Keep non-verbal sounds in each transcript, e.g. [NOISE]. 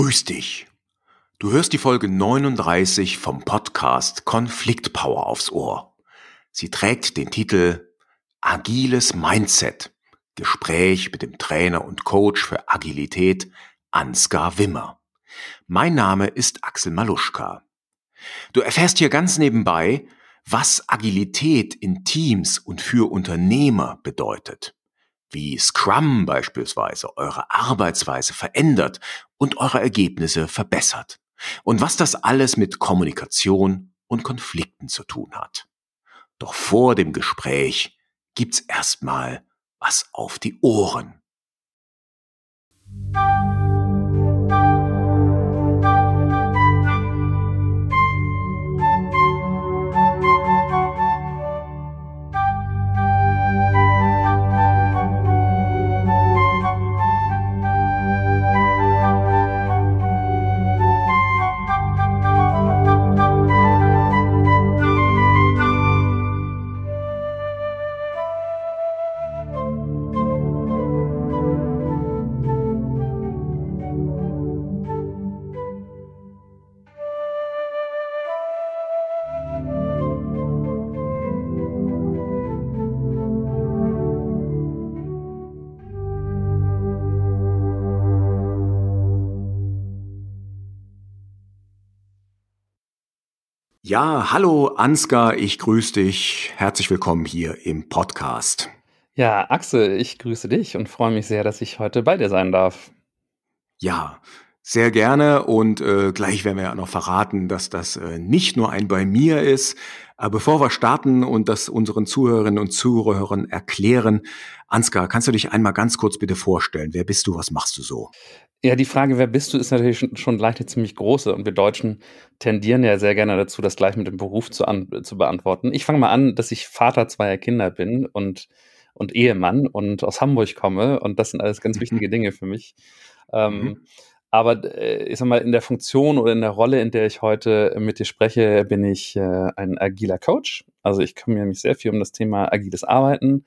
Grüß dich. Du hörst die Folge 39 vom Podcast Konfliktpower aufs Ohr. Sie trägt den Titel Agiles Mindset. Gespräch mit dem Trainer und Coach für Agilität Ansgar Wimmer. Mein Name ist Axel Maluschka. Du erfährst hier ganz nebenbei, was Agilität in Teams und für Unternehmer bedeutet wie Scrum beispielsweise eure Arbeitsweise verändert und eure Ergebnisse verbessert. Und was das alles mit Kommunikation und Konflikten zu tun hat. Doch vor dem Gespräch gibt's erstmal was auf die Ohren. Ja, hallo Ansgar, ich grüße dich. Herzlich willkommen hier im Podcast. Ja, Axel, ich grüße dich und freue mich sehr, dass ich heute bei dir sein darf. Ja, sehr gerne und äh, gleich werden wir ja noch verraten, dass das äh, nicht nur ein bei mir ist. Aber bevor wir starten und das unseren Zuhörerinnen und Zuhörern erklären, Ansgar, kannst du dich einmal ganz kurz bitte vorstellen? Wer bist du? Was machst du so? Ja, die Frage, wer bist du, ist natürlich schon, schon gleich eine ziemlich große. Und wir Deutschen tendieren ja sehr gerne dazu, das gleich mit dem Beruf zu, an, zu beantworten. Ich fange mal an, dass ich Vater zweier Kinder bin und, und Ehemann und aus Hamburg komme. Und das sind alles ganz mhm. wichtige Dinge für mich. Ähm, mhm. Aber äh, ich sag mal, in der Funktion oder in der Rolle, in der ich heute mit dir spreche, bin ich äh, ein agiler Coach. Also ich kümmere mich sehr viel um das Thema agiles Arbeiten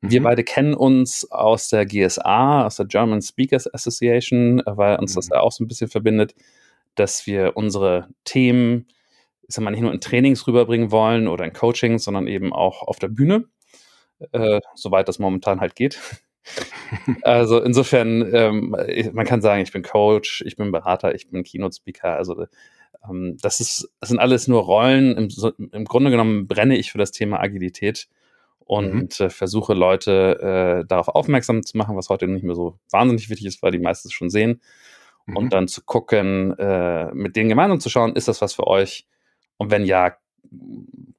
wir mhm. beide kennen uns aus der GSA, aus der German Speakers Association, weil uns mhm. das ja auch so ein bisschen verbindet, dass wir unsere Themen, ich sag mal, nicht nur in Trainings rüberbringen wollen oder in Coachings, sondern eben auch auf der Bühne, äh, soweit das momentan halt geht. Also insofern, ähm, man kann sagen, ich bin Coach, ich bin Berater, ich bin Keynote-Speaker. Also ähm, das, ist, das sind alles nur Rollen. Im, Im Grunde genommen brenne ich für das Thema Agilität und mhm. äh, versuche Leute äh, darauf aufmerksam zu machen, was heute nicht mehr so wahnsinnig wichtig ist, weil die meisten es schon sehen. Mhm. Und dann zu gucken, äh, mit denen gemeinsam zu schauen, ist das was für euch? Und wenn ja,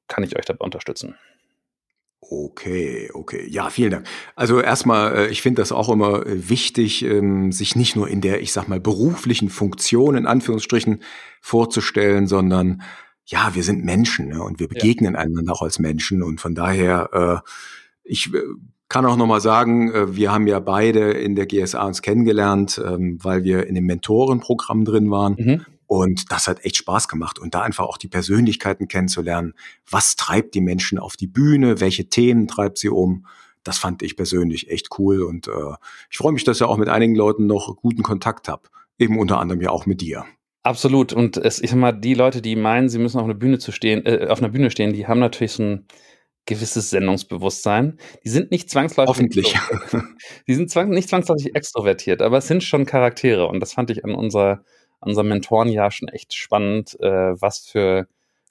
kann ich euch dabei unterstützen. Okay, okay. Ja, vielen Dank. Also erstmal, äh, ich finde das auch immer äh, wichtig, ähm, sich nicht nur in der, ich sag mal, beruflichen Funktion in Anführungsstrichen vorzustellen, sondern ja, wir sind Menschen ne? und wir begegnen ja. einander auch als Menschen und von daher, äh, ich kann auch nochmal sagen, wir haben ja beide in der GSA uns kennengelernt, ähm, weil wir in dem Mentorenprogramm drin waren. Mhm. Und das hat echt Spaß gemacht. Und da einfach auch die Persönlichkeiten kennenzulernen. Was treibt die Menschen auf die Bühne? Welche Themen treibt sie um? Das fand ich persönlich echt cool. Und äh, ich freue mich, dass ich auch mit einigen Leuten noch guten Kontakt habe. Eben unter anderem ja auch mit dir. Absolut. Und es, ich sag mal, die Leute, die meinen, sie müssen auf einer Bühne zu stehen, äh, auf einer Bühne stehen, die haben natürlich so ein gewisses Sendungsbewusstsein. Die sind nicht zwangsläufig. Hoffentlich. [LAUGHS] die sind zwang, nicht zwangsläufig extrovertiert, aber es sind schon Charaktere. Und das fand ich an unserer, unserem Mentorenjahr schon echt spannend, äh, was für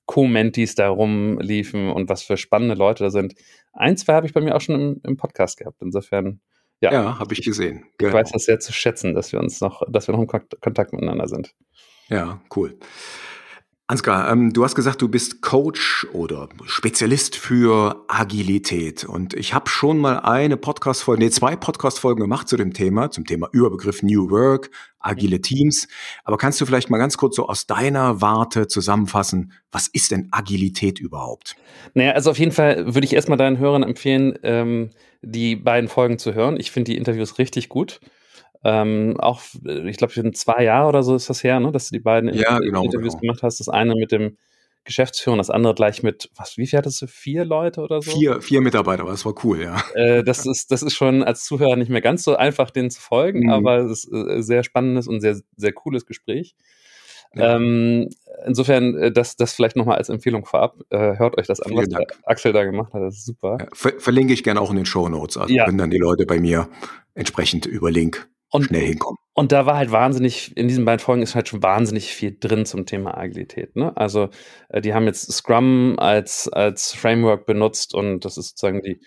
Co-Mentis da rumliefen und was für spannende Leute da sind. Ein, zwei habe ich bei mir auch schon im, im Podcast gehabt. Insofern, ja. Ja, habe ich gesehen. Ich genau. weiß das sehr zu schätzen, dass wir uns noch, dass wir noch im Kontakt miteinander sind. Ja, cool. Ansgar, ähm, du hast gesagt, du bist Coach oder Spezialist für Agilität. Und ich habe schon mal eine Podcast-Folge, nee, zwei Podcast-Folgen gemacht zu dem Thema, zum Thema Überbegriff New Work, agile Teams. Aber kannst du vielleicht mal ganz kurz so aus deiner Warte zusammenfassen, was ist denn Agilität überhaupt? Naja, also auf jeden Fall würde ich erstmal deinen Hörern empfehlen, ähm, die beiden Folgen zu hören. Ich finde die Interviews richtig gut. Ähm, auch, ich glaube, zwei Jahre oder so ist das her, ne, dass du die beiden ja, genau, Interviews genau. gemacht hast. Das eine mit dem Geschäftsführung, das andere gleich mit, was, wie viel hattest du? Vier Leute oder so? Vier, vier Mitarbeiter, aber das war cool, ja. Äh, das, ist, das ist schon als Zuhörer nicht mehr ganz so einfach, denen zu folgen, mhm. aber es ist ein äh, sehr spannendes und sehr, sehr cooles Gespräch. Ja. Ähm, insofern, äh, das, das vielleicht nochmal als Empfehlung vorab. Äh, hört euch das an, Vielen was Dank. Axel da gemacht hat. Das ist super. Ja, ver verlinke ich gerne auch in den Show Notes. Also ja. können dann die Leute bei mir entsprechend über Link und, schnell hinkommen. Und da war halt wahnsinnig, in diesen beiden Folgen ist halt schon wahnsinnig viel drin zum Thema Agilität. Ne? Also äh, die haben jetzt Scrum als, als Framework benutzt und das ist sozusagen die,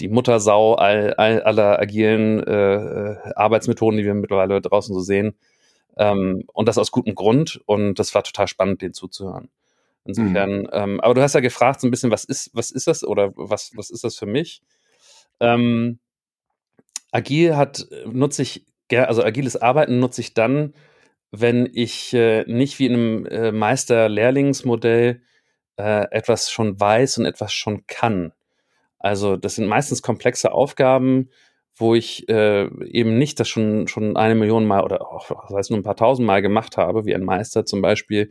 die Muttersau all, all, aller agilen äh, äh Arbeitsmethoden, die wir mittlerweile draußen so sehen. Ähm, und das aus gutem Grund. Und das war total spannend, denen zuzuhören. Insofern, mhm. ähm, aber du hast ja gefragt so ein bisschen, was ist, was ist das oder was, was ist das für mich? Ähm, Agil hat, nutze ich, also agiles Arbeiten nutze ich dann, wenn ich äh, nicht wie in einem äh, Meister-Lehrlingsmodell äh, etwas schon weiß und etwas schon kann. Also das sind meistens komplexe Aufgaben, wo ich äh, eben nicht das schon, schon eine Million Mal oder auch, das heißt nur ein paar tausend Mal gemacht habe, wie ein Meister zum Beispiel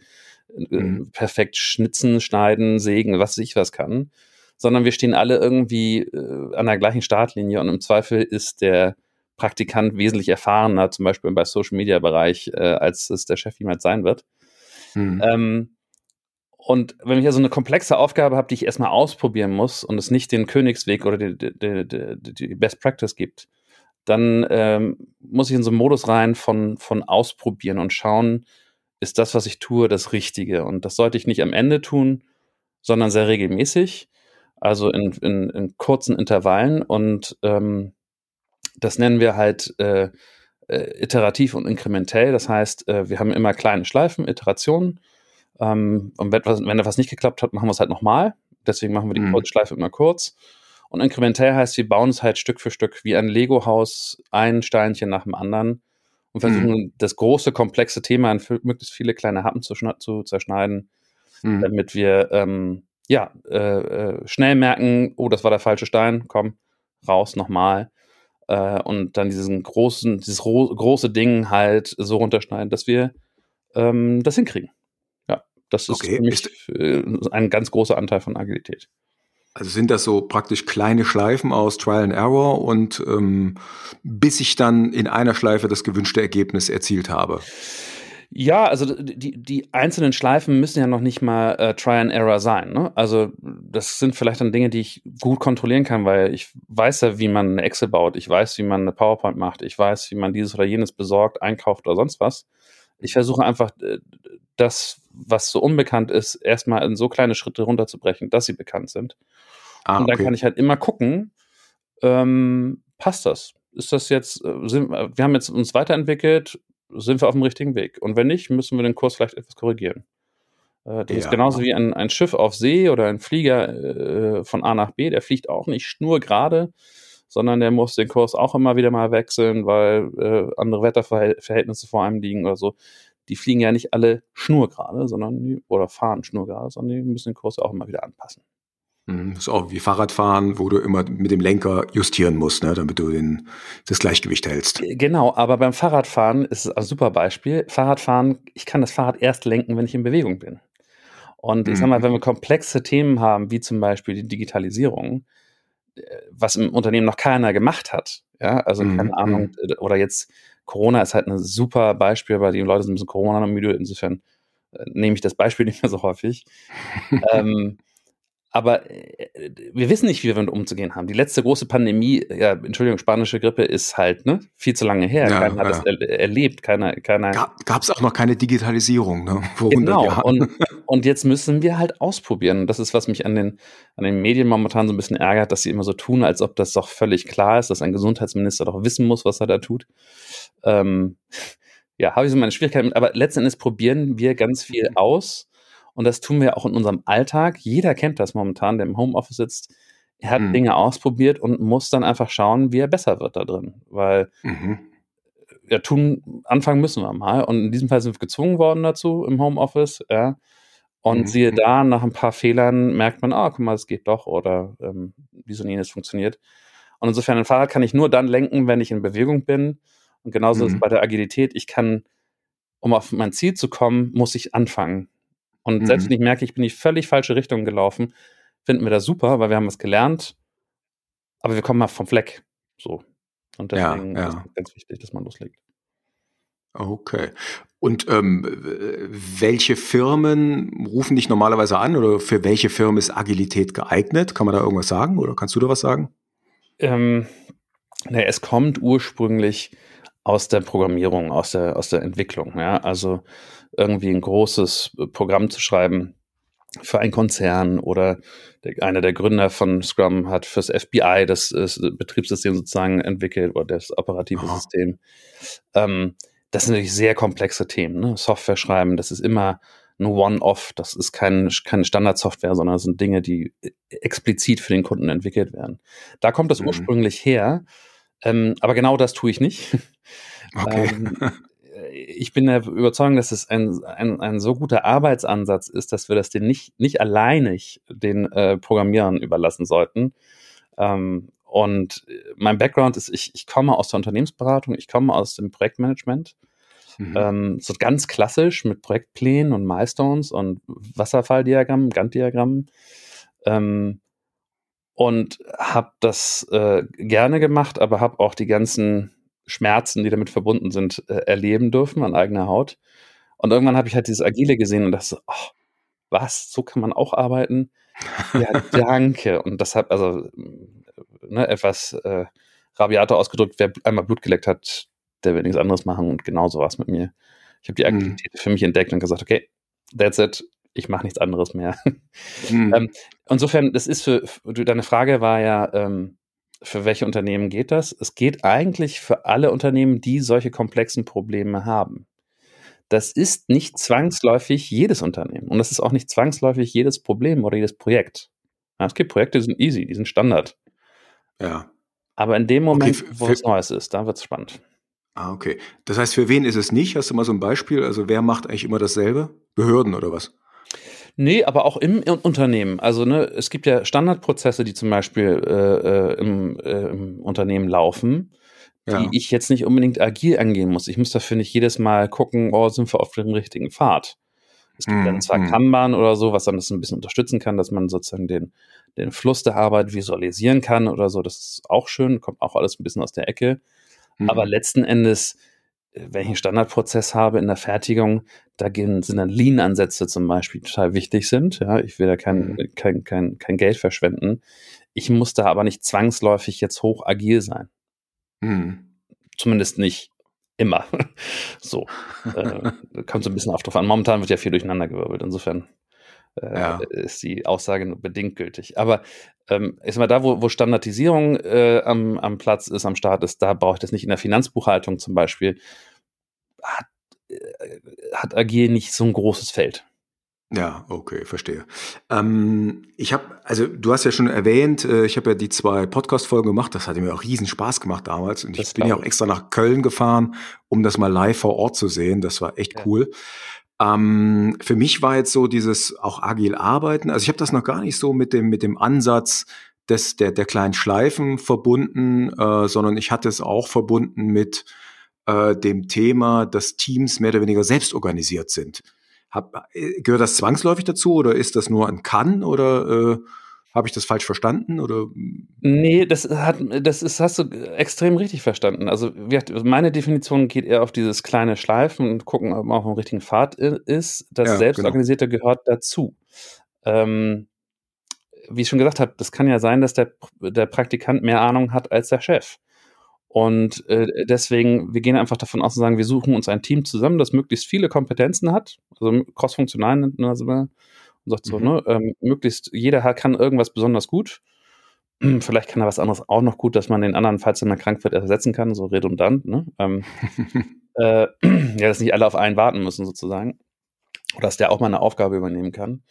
äh, mhm. perfekt schnitzen, schneiden, sägen, was ich was kann, sondern wir stehen alle irgendwie äh, an der gleichen Startlinie und im Zweifel ist der Praktikant wesentlich erfahrener, zum Beispiel im Social Media Bereich, äh, als es der Chef jemals sein wird. Mhm. Ähm, und wenn ich also eine komplexe Aufgabe habe, die ich erstmal ausprobieren muss und es nicht den Königsweg oder die, die, die, die Best Practice gibt, dann ähm, muss ich in so einen Modus rein von, von ausprobieren und schauen, ist das, was ich tue, das Richtige. Und das sollte ich nicht am Ende tun, sondern sehr regelmäßig, also in, in, in kurzen Intervallen. Und ähm, das nennen wir halt äh, äh, iterativ und inkrementell. Das heißt, äh, wir haben immer kleine Schleifen, Iterationen ähm, und wenn, wenn etwas nicht geklappt hat, machen wir es halt nochmal. Deswegen machen wir die mhm. Schleife immer kurz. Und inkrementell heißt, wir bauen es halt Stück für Stück wie ein Lego-Haus, ein Steinchen nach dem anderen und versuchen mhm. das große, komplexe Thema in möglichst viele kleine Happen zu, zu zerschneiden, mhm. damit wir ähm, ja, äh, äh, schnell merken, oh, das war der falsche Stein, komm, raus nochmal. Äh, und dann diesen großen, dieses große Ding halt so runterschneiden, dass wir ähm, das hinkriegen. Das ist okay. für mich äh, ein ganz großer Anteil von Agilität. Also sind das so praktisch kleine Schleifen aus Trial and Error und ähm, bis ich dann in einer Schleife das gewünschte Ergebnis erzielt habe? Ja, also die, die einzelnen Schleifen müssen ja noch nicht mal äh, Try and Error sein. Ne? Also das sind vielleicht dann Dinge, die ich gut kontrollieren kann, weil ich weiß ja, wie man eine Excel baut, ich weiß, wie man eine PowerPoint macht, ich weiß, wie man dieses oder jenes besorgt, einkauft oder sonst was. Ich versuche einfach äh, das, was so unbekannt ist, erstmal in so kleine Schritte runterzubrechen, dass sie bekannt sind. Ah, und dann okay. kann ich halt immer gucken, ähm, passt das? Ist das jetzt, äh, sind, wir haben jetzt uns weiterentwickelt, sind wir auf dem richtigen Weg? Und wenn nicht, müssen wir den Kurs vielleicht etwas korrigieren. Äh, das ja. ist genauso wie ein, ein Schiff auf See oder ein Flieger äh, von A nach B, der fliegt auch nicht schnurgerade, sondern der muss den Kurs auch immer wieder mal wechseln, weil äh, andere Wetterverhältnisse vor einem liegen oder so die fliegen ja nicht alle schnurgerade, sondern oder fahren schnurgerade, sondern die müssen den Kurs auch immer wieder anpassen. Mhm, das ist auch wie Fahrradfahren, wo du immer mit dem Lenker justieren musst, ne, damit du den, das Gleichgewicht hältst. Genau, aber beim Fahrradfahren ist es ein super Beispiel. Fahrradfahren, ich kann das Fahrrad erst lenken, wenn ich in Bewegung bin. Und ich sag mal, wenn wir mhm. komplexe Themen haben, wie zum Beispiel die Digitalisierung, äh, was im Unternehmen noch keiner gemacht hat, ja, also keine mhm. Ahnung, mhm. oder jetzt Corona ist halt ein super Beispiel, weil die Leute sind ein bisschen Corona-müde, insofern äh, nehme ich das Beispiel [LAUGHS] nicht mehr so häufig. ähm, aber äh, wir wissen nicht, wie wir damit umzugehen haben. Die letzte große Pandemie, ja, Entschuldigung, spanische Grippe ist halt ne, viel zu lange her. Ja, keiner ja. hat das er erlebt. Keiner, keiner. Gab es auch noch keine Digitalisierung, ne? Vor genau. Und, und jetzt müssen wir halt ausprobieren. Das ist, was mich an den, an den Medien momentan so ein bisschen ärgert, dass sie immer so tun, als ob das doch völlig klar ist, dass ein Gesundheitsminister doch wissen muss, was er da tut. Ähm, ja, habe ich so meine Schwierigkeiten mit. Aber letzten Endes probieren wir ganz viel aus und das tun wir auch in unserem Alltag. Jeder kennt das momentan, der im Homeoffice sitzt. Er hat mhm. Dinge ausprobiert und muss dann einfach schauen, wie er besser wird da drin. Weil mhm. ja, tun, anfangen müssen wir mal. Und in diesem Fall sind wir gezwungen worden dazu im Homeoffice, ja. Und mhm. siehe da, nach ein paar Fehlern merkt man, ah, guck mal, es geht doch oder ähm, dies und jenes funktioniert. Und insofern ein Fahrrad kann ich nur dann lenken, wenn ich in Bewegung bin. Und genauso ist es mhm. bei der Agilität. Ich kann, um auf mein Ziel zu kommen, muss ich anfangen Und mhm. selbst wenn ich merke, ich bin in die völlig falsche Richtung gelaufen, finden wir das super, weil wir haben was gelernt, aber wir kommen mal vom Fleck. So. Und deswegen ja, ja. ist es ganz wichtig, dass man loslegt. Okay. Und ähm, welche Firmen rufen dich normalerweise an oder für welche Firmen ist Agilität geeignet? Kann man da irgendwas sagen oder kannst du da was sagen? Ähm, naja, es kommt ursprünglich aus der Programmierung, aus der, aus der Entwicklung. Ja? Also irgendwie ein großes Programm zu schreiben für einen Konzern oder der, einer der Gründer von Scrum hat fürs FBI das, das Betriebssystem sozusagen entwickelt oder das operative oh. System. Ähm, das sind natürlich sehr komplexe Themen. Ne? Software schreiben, das ist immer ein One-Off. Das ist kein, keine Standardsoftware, sondern das sind Dinge, die explizit für den Kunden entwickelt werden. Da kommt das mhm. ursprünglich her. Ähm, aber genau das tue ich nicht. [LAUGHS] Okay. ähm, ich bin der Überzeugung, dass es ein, ein, ein so guter Arbeitsansatz ist, dass wir das den nicht, nicht alleinig den äh, Programmierern überlassen sollten. Ähm, und mein Background ist, ich, ich komme aus der Unternehmensberatung, ich komme aus dem Projektmanagement. Mhm. Ähm, so ganz klassisch mit Projektplänen und Milestones und Wasserfalldiagrammen, Gantt-Diagrammen. Ähm, und habe das äh, gerne gemacht, aber habe auch die ganzen Schmerzen, die damit verbunden sind, äh, erleben dürfen an eigener Haut. Und irgendwann habe ich halt dieses Agile gesehen und dachte so, oh, was, so kann man auch arbeiten? Ja, [LAUGHS] danke. Und das hat, also ne, etwas äh, rabiater ausgedrückt, wer einmal Blut geleckt hat, der will nichts anderes machen und genau so war es mit mir. Ich habe die. Aktivität mhm. für mich entdeckt und gesagt, okay, that's it, ich mache nichts anderes mehr. Mhm. [LAUGHS] ähm, insofern, das ist für, deine Frage war ja, ähm, für welche Unternehmen geht das? Es geht eigentlich für alle Unternehmen, die solche komplexen Probleme haben. Das ist nicht zwangsläufig jedes Unternehmen und das ist auch nicht zwangsläufig jedes Problem oder jedes Projekt. Ja, es gibt Projekte, die sind easy, die sind Standard. Ja. Aber in dem Moment, okay, wo es Neues ist, da wird es spannend. Ah, okay. Das heißt, für wen ist es nicht? Hast du mal so ein Beispiel? Also wer macht eigentlich immer dasselbe? Behörden oder was? Nee, aber auch im, Unternehmen. Also ne, es gibt ja Standardprozesse, die zum Beispiel äh, äh, im, äh, im, Unternehmen laufen, die ja. ich jetzt nicht unbedingt agil angehen muss. Ich muss dafür nicht jedes Mal gucken, oh, sind wir auf dem richtigen Pfad. Es gibt hm, dann zwar hm. Kanban oder so, was dann das ein bisschen unterstützen kann, dass man sozusagen den, den Fluss der Arbeit visualisieren kann oder so. Das ist auch schön, kommt auch alles ein bisschen aus der Ecke. Hm. Aber letzten Endes, wenn ich einen Standardprozess habe in der Fertigung, da gehen, sind dann Lean-Ansätze zum Beispiel total wichtig sind. Ja, ich will da kein, hm. kein, kein, kein Geld verschwenden. Ich muss da aber nicht zwangsläufig jetzt hoch agil sein. Hm. Zumindest nicht immer. [LAUGHS] so. [LAUGHS] äh, kommt so ein bisschen auf drauf an. Momentan wird ja viel durcheinandergewirbelt. Insofern äh, ja. ist die Aussage nur bedingt gültig. Aber ähm, ist mal da, wo, wo Standardisierung äh, am, am Platz ist, am Start ist, da brauche ich das nicht in der Finanzbuchhaltung zum Beispiel. Hat, äh, hat AG nicht so ein großes Feld. Ja, okay, verstehe. Ähm, ich habe, also du hast ja schon erwähnt, äh, ich habe ja die zwei Podcast-Folgen gemacht. Das hat mir auch riesen Spaß gemacht damals. Und das ich bin ja auch extra nach Köln gefahren, um das mal live vor Ort zu sehen. Das war echt ja. cool. Ähm, für mich war jetzt so dieses auch agil arbeiten. Also ich habe das noch gar nicht so mit dem mit dem Ansatz des der der kleinen Schleifen verbunden, äh, sondern ich hatte es auch verbunden mit äh, dem Thema, dass Teams mehr oder weniger selbst organisiert sind. Hab, äh, gehört das zwangsläufig dazu oder ist das nur ein Kann oder äh, habe ich das falsch verstanden oder? Nee, das hat, das ist, hast du extrem richtig verstanden. Also meine Definition geht eher auf dieses kleine Schleifen und gucken, ob man auf dem richtigen Pfad ist. Das ja, Selbstorganisierte genau. gehört dazu. Ähm, wie ich schon gesagt habe, das kann ja sein, dass der, der Praktikant mehr Ahnung hat als der Chef. Und äh, deswegen, wir gehen einfach davon aus und sagen, wir suchen uns ein Team zusammen, das möglichst viele Kompetenzen hat, also crossfunktional nennt man das immer, und sagt so, mhm. ne, ähm, möglichst jeder kann irgendwas besonders gut. [CLEARS THROAT] Vielleicht kann er was anderes auch noch gut, dass man den anderen, falls er mal krank wird, ersetzen kann, so redundant. Ne? Ähm, [LAUGHS] äh, [CLEARS THROAT] ja, dass nicht alle auf einen warten müssen, sozusagen. Oder dass der auch mal eine Aufgabe übernehmen kann.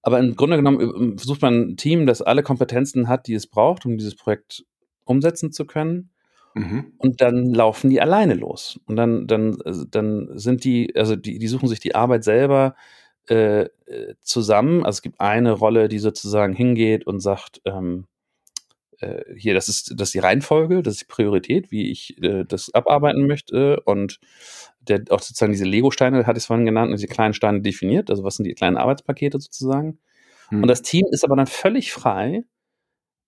Aber im Grunde genommen versucht man ein Team, das alle Kompetenzen hat, die es braucht, um dieses Projekt umsetzen zu können. Mhm. Und dann laufen die alleine los. Und dann, dann, äh, dann sind die, also die, die suchen sich die Arbeit selber äh, äh, zusammen. Also es gibt eine Rolle, die sozusagen hingeht und sagt, ähm, äh, hier, das ist, das ist die Reihenfolge, das ist die Priorität, wie ich äh, das abarbeiten möchte. Und der auch sozusagen diese Lego-Steine, hatte ich es vorhin genannt, diese kleinen Steine definiert, also was sind die kleinen Arbeitspakete sozusagen. Hm. Und das Team ist aber dann völlig frei,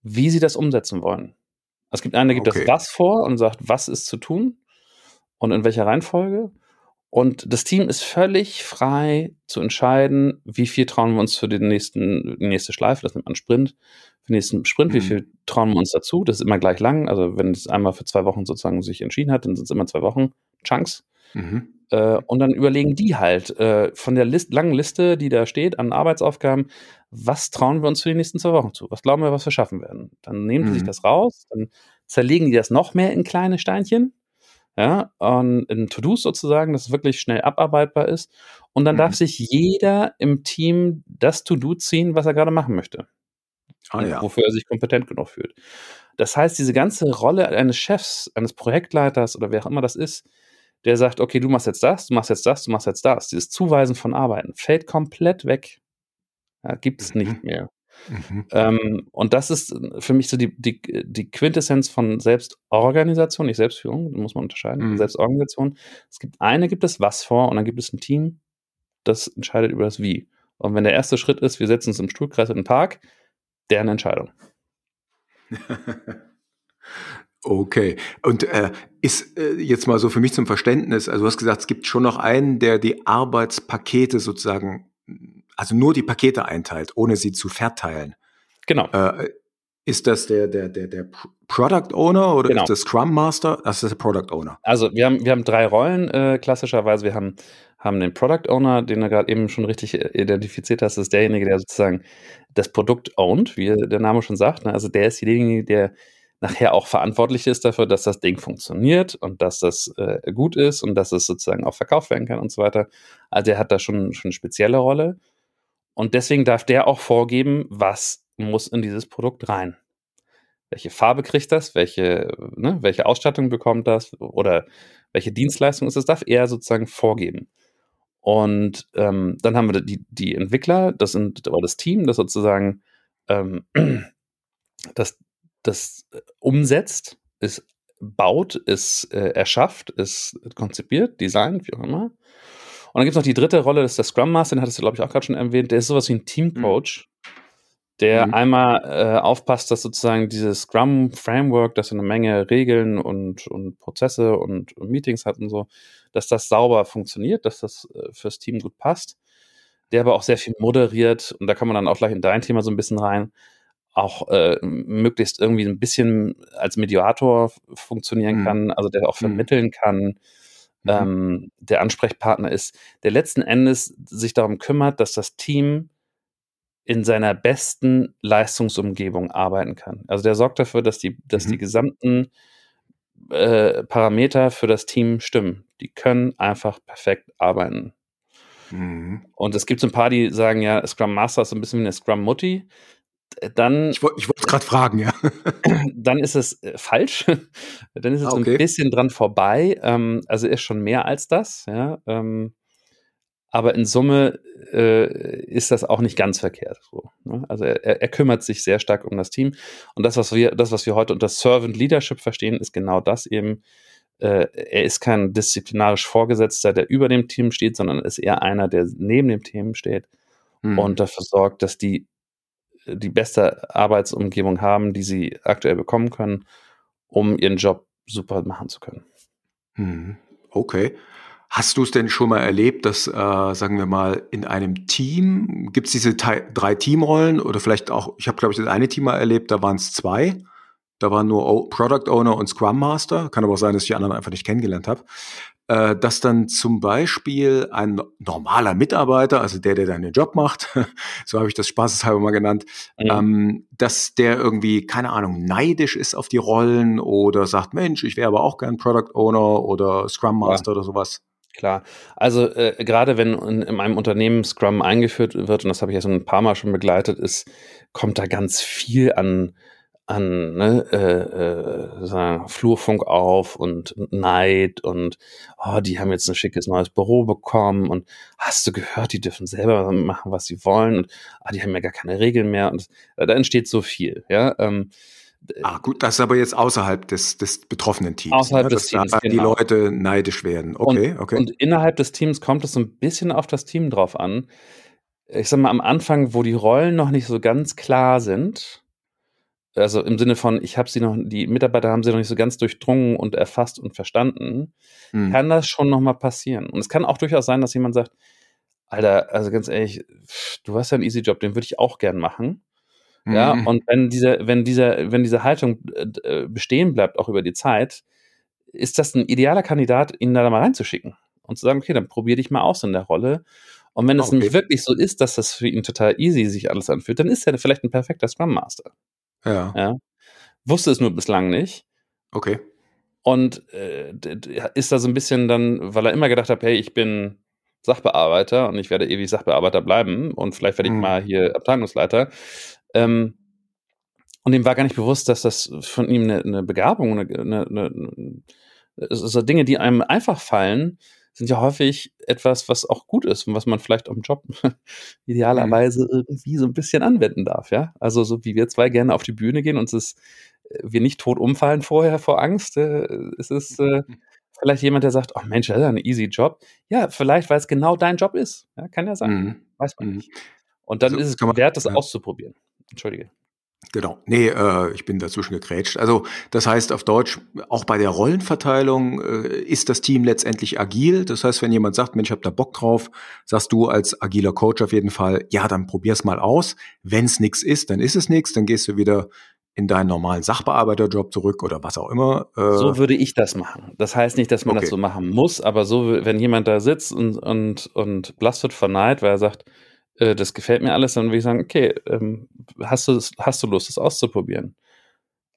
wie sie das umsetzen wollen. Es gibt einen, der gibt okay. das was vor und sagt, was ist zu tun und in welcher Reihenfolge. Und das Team ist völlig frei zu entscheiden, wie viel trauen wir uns für den nächsten, die nächste Schleife, das nennt man Sprint, für den nächsten Sprint, mhm. wie viel trauen wir uns dazu. Das ist immer gleich lang. Also wenn es einmal für zwei Wochen sozusagen sich entschieden hat, dann sind es immer zwei Wochen Chunks. Mhm. Äh, und dann überlegen die halt äh, von der List, langen Liste, die da steht an Arbeitsaufgaben, was trauen wir uns für die nächsten zwei Wochen zu? Was glauben wir, was wir schaffen werden? Dann nehmen mhm. sie sich das raus, dann zerlegen die das noch mehr in kleine Steinchen ja, und in To-Dos sozusagen, dass es wirklich schnell abarbeitbar ist. Und dann mhm. darf sich jeder im Team das To-Do ziehen, was er gerade machen möchte. Ah, ja. Wofür er sich kompetent genug fühlt. Das heißt, diese ganze Rolle eines Chefs, eines Projektleiters oder wer auch immer das ist, der sagt, okay, du machst jetzt das, du machst jetzt das, du machst jetzt das. Dieses Zuweisen von Arbeiten fällt komplett weg. Ja, Gibt es mhm. nicht mehr. Mhm. Ähm, und das ist für mich so die, die, die Quintessenz von Selbstorganisation, nicht Selbstführung, da muss man unterscheiden, mhm. Selbstorganisation. Es gibt eine, gibt es was vor und dann gibt es ein Team, das entscheidet über das Wie. Und wenn der erste Schritt ist, wir setzen uns im Stuhlkreis in den Park, deren Entscheidung. [LAUGHS] Okay. Und äh, ist äh, jetzt mal so für mich zum Verständnis, also du hast gesagt, es gibt schon noch einen, der die Arbeitspakete sozusagen also nur die Pakete einteilt, ohne sie zu verteilen. Genau. Äh, ist das der, der, der, der Product Owner oder genau. ist das Scrum Master? Das ist der Product Owner. Also wir haben, wir haben drei Rollen äh, klassischerweise. Wir haben, haben den Product Owner, den du gerade eben schon richtig äh, identifiziert hast. Das ist derjenige, der sozusagen das Produkt ownt, wie der Name schon sagt. Ne? Also der ist derjenige, der nachher auch verantwortlich ist dafür, dass das Ding funktioniert und dass das äh, gut ist und dass es sozusagen auch verkauft werden kann und so weiter. Also er hat da schon, schon eine spezielle Rolle. Und deswegen darf der auch vorgeben, was muss in dieses Produkt rein. Welche Farbe kriegt das? Welche, ne, welche Ausstattung bekommt das? Oder welche Dienstleistung ist das? Darf er sozusagen vorgeben. Und ähm, dann haben wir die, die Entwickler, das sind oder das Team, das sozusagen ähm, [CLEARS THROAT] das, das umsetzt, es baut, es äh, erschafft, es konzipiert, designt, wie auch immer. Und dann gibt es noch die dritte Rolle, das ist der Scrum Master, den hattest du, glaube ich, auch gerade schon erwähnt. Der ist sowas wie ein Teamcoach, mhm. der mhm. einmal äh, aufpasst, dass sozusagen dieses Scrum-Framework, das eine Menge Regeln und, und Prozesse und, und, Meetings hat und so, dass das sauber funktioniert, dass das äh, fürs Team gut passt. Der aber auch sehr viel moderiert, und da kann man dann auch gleich in dein Thema so ein bisschen rein, auch äh, möglichst irgendwie ein bisschen als Mediator funktionieren mhm. kann, also der auch mhm. vermitteln kann, mhm. ähm, der Ansprechpartner ist, der letzten Endes sich darum kümmert, dass das Team in seiner besten Leistungsumgebung arbeiten kann. Also der sorgt dafür, dass die, dass mhm. die gesamten äh, Parameter für das Team stimmen. Die können einfach perfekt arbeiten. Mhm. Und es gibt so ein paar, die sagen, ja, Scrum Master ist so ein bisschen wie eine Scrum Mutti dann. Ich, wollte es gerade fragen, ja. [CLEARS THROAT] Dann ist es äh, falsch. [LAUGHS] dann ist es okay. ein bisschen dran vorbei. Ähm, also ist schon mehr als das, ja. Ähm, aber in Summe äh, ist das auch nicht ganz verkehrt. Ne? Also er, er, kümmert sich sehr stark um das Team. Und das, was wir, das, was wir heute unter Servant Leadership verstehen, ist genau das eben. Äh, er ist kein disziplinarisch Vorgesetzter, der über dem Team steht, sondern ist eher einer, der neben dem Team steht hm. und dafür sorgt, dass die die beste Arbeitsumgebung haben, die sie aktuell bekommen können, um ihren Job super machen zu können. Hm, okay. Hast du es denn schon mal erlebt, dass, äh, sagen wir mal, in einem Team, gibt es diese drei Teamrollen oder vielleicht auch, ich habe, glaube ich, das eine Team mal erlebt, da waren es zwei. Da waren nur Product Owner und Scrum Master. Kann aber auch sein, dass ich die anderen einfach nicht kennengelernt habe äh, dass dann zum Beispiel ein normaler Mitarbeiter, also der, der deinen Job macht, [LAUGHS] so habe ich das spaßeshalber mal genannt, mhm. ähm, dass der irgendwie, keine Ahnung, neidisch ist auf die Rollen oder sagt, Mensch, ich wäre aber auch gern Product Owner oder Scrum Master ja. oder sowas. Klar. Also äh, gerade wenn in, in einem Unternehmen Scrum eingeführt wird, und das habe ich ja so ein paar Mal schon begleitet, ist, kommt da ganz viel an an ne, äh, äh, sagen, Flurfunk auf und Neid und oh, die haben jetzt ein schickes neues Büro bekommen und hast du gehört, die dürfen selber machen, was sie wollen und ah, die haben ja gar keine Regeln mehr und äh, da entsteht so viel. Ja, ähm, Ah, gut, das ist aber jetzt außerhalb des, des betroffenen Teams. Außerhalb ne? des Teams, da die genau. Leute neidisch werden. Okay, und, okay. und innerhalb des Teams kommt es so ein bisschen auf das Team drauf an. Ich sag mal, am Anfang, wo die Rollen noch nicht so ganz klar sind, also im Sinne von, ich habe sie noch, die Mitarbeiter haben sie noch nicht so ganz durchdrungen und erfasst und verstanden, Hm. kann das schon nochmal passieren. Und es kann auch durchaus sein, dass jemand sagt, Alter, also ganz ehrlich, du hast ja einen Easy Job, den würde ich auch gern machen. Ja, Mhm. und wenn diese, wenn dieser, wenn diese Haltung äh, äh, bestehen bleibt, auch über die Zeit, ist das ein idealer Kandidat, ihn da mal reinzuschicken und zu sagen, okay, dann probier dich mal aus in der Rolle. Und wenn es Okay. nämlich wirklich so ist, dass das für ihn total easy sich alles anfühlt, dann ist er vielleicht ein perfekter Scrum Master. Ja, Ja. Wusste es nur bislang nicht. okay. Und äh, ist da so ein bisschen dann, weil er immer gedacht hat, hey, ich bin Sachbearbeiter und ich werde ewig Sachbearbeiter bleiben und vielleicht werde ich Mhm. mal hier Abteilungsleiter. Ähm, und ihm war gar nicht bewusst, dass das von ihm eine, eine Begabung, eine, eine, eine, also Dinge, die einem einfach fallen, sind ja häufig etwas, was auch gut ist und was man vielleicht am Job [LAUGHS] idealerweise irgendwie so ein bisschen anwenden darf, ja. Also so wie wir zwei gerne auf die Bühne gehen und es ist, äh, wir nicht tot umfallen vorher vor Angst. Äh, es ist äh, vielleicht jemand, der sagt, oh Mensch, das ist ja ein easy Job. Ja, vielleicht, weil es genau dein Job ist. Ja, kann ja sein. Mhm. Weiß man Mhm. nicht. Und dann So ist es man- wert, das ja. auszuprobieren. Entschuldige. Genau. Nee, äh, ich bin dazwischen gegrätscht. Also das heißt auf Deutsch, auch bei der Rollenverteilung äh, ist das Team letztendlich agil. Das heißt, wenn jemand sagt, Mensch, ich habe da Bock drauf, sagst du als agiler Coach auf jeden Fall, ja, dann probier's mal aus. Wenn es nichts ist, dann ist es nichts. Dann gehst du wieder in deinen normalen Sachbearbeiterjob zurück oder was auch immer. Äh, So würde ich das machen. Das heißt nicht, dass man Okay. das so machen muss, aber so, wenn jemand da sitzt und, und, und blass wird vor Neid, weil er sagt, äh, das gefällt mir alles, dann würde ich sagen, okay, ähm, hast, du, hast du Lust, das auszuprobieren?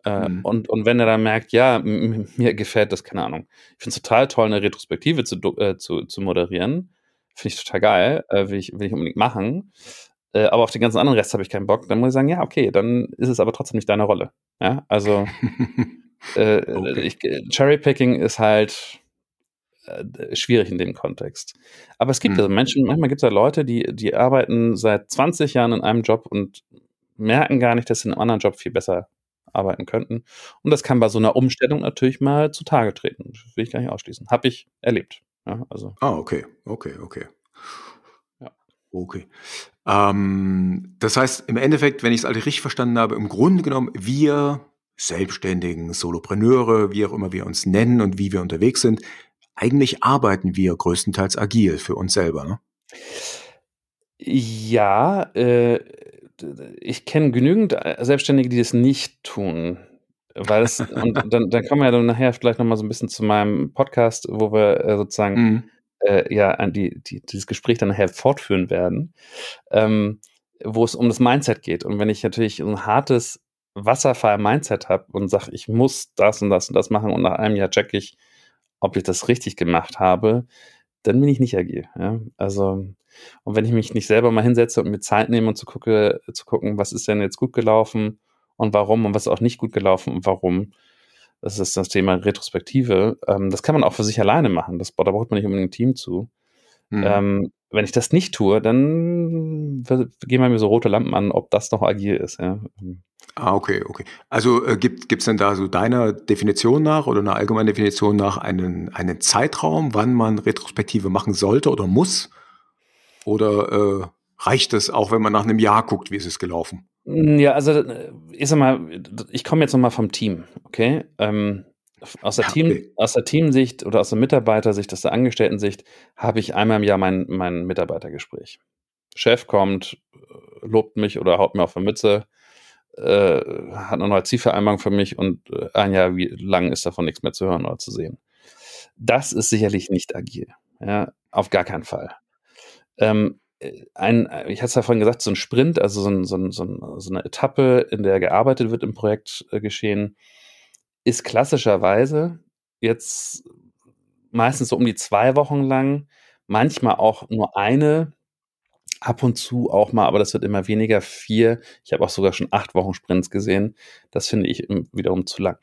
Äh, Mhm. und, und wenn er dann merkt, ja, mir gefällt das, keine Ahnung. Ich finde es total toll, eine Retrospektive zu, äh, zu, zu moderieren. Finde ich total geil, äh, will, ich, will ich unbedingt machen. Äh, aber auf den ganzen anderen Rest habe ich keinen Bock. Dann muss ich sagen, ja, okay, dann ist es aber trotzdem nicht deine Rolle. Ja, also [LAUGHS] Okay. Cherrypicking ist halt äh, schwierig in dem Kontext. Aber es gibt Hm. also Menschen, manchmal gibt es ja Leute, die, die arbeiten seit 20 Jahren in einem Job und merken gar nicht, dass sie in einem anderen Job viel besser arbeiten könnten. Und das kann bei so einer Umstellung natürlich mal zutage treten. Das will ich gar nicht ausschließen. Habe ich erlebt. Ja, also Ah, okay, okay, okay. Ja. Okay. Ähm, das heißt, im Endeffekt, wenn ich es alle richtig verstanden habe, im Grunde genommen, wir Selbstständigen, Solopreneure, wie auch immer wir uns nennen und wie wir unterwegs sind, eigentlich arbeiten wir größtenteils agil für uns selber. Ne? Ja, äh, ich kenne genügend äh, Selbstständige, die das nicht tun. Weil es, [LAUGHS] und dann, dann kommen wir ja dann nachher vielleicht nochmal so ein bisschen zu meinem Podcast, wo wir äh, sozusagen Mhm. äh, ja die, die, dieses Gespräch dann nachher fortführen werden, ähm, wo es um das Mindset geht. Und wenn ich natürlich so ein hartes Wasserfall-Mindset habe und sage, ich muss das und das und das machen und nach einem Jahr check ich, ob ich das richtig gemacht habe, dann bin ich nicht agil. Ja? Also, und wenn ich mich nicht selber mal hinsetze und mir Zeit nehme und zu, gucke, zu gucken, was ist denn jetzt gut gelaufen und warum und was ist auch nicht gut gelaufen und warum, das ist das Thema Retrospektive. Ähm, das kann man auch für sich alleine machen. Das, da braucht man nicht unbedingt ein Team zu. Mhm. Ähm, wenn ich das nicht tue, dann gehen bei mir so rote Lampen an, ob das noch agil ist. Ja. Ah, okay, okay. Also äh, gibt es denn da so deiner Definition nach oder einer allgemeinen Definition nach einen, einen Zeitraum, wann man Retrospektive machen sollte oder muss? Oder äh, reicht es auch, wenn man nach einem Jahr guckt, wie ist es gelaufen? Ja, also äh, ich sag mal, ich komme jetzt nochmal vom Team, okay? Ähm, aus, der Team, okay. aus der Teamsicht oder aus der Mitarbeitersicht, aus der Angestellten-Sicht habe ich einmal im Jahr mein, mein Mitarbeitergespräch. Chef kommt, äh, lobt mich oder haut mir auf die Mütze, äh, hat eine neue Zielvereinbarung für mich und äh, ein Jahr wie lang ist davon nichts mehr zu hören oder zu sehen. Das ist sicherlich nicht agil. Ja, auf gar keinen Fall. Ähm, äh, ein, ich hatte es ja vorhin gesagt, so ein Sprint, also so, ein, so, ein, so, ein, so eine Etappe, in der gearbeitet wird im Projekt äh, geschehen, ist klassischerweise jetzt meistens so um die zwei Wochen lang, manchmal auch nur eine, ab und zu auch mal, aber das wird immer weniger, vier. Ich habe auch sogar schon acht Wochen Sprints gesehen. Das finde ich wiederum zu lang.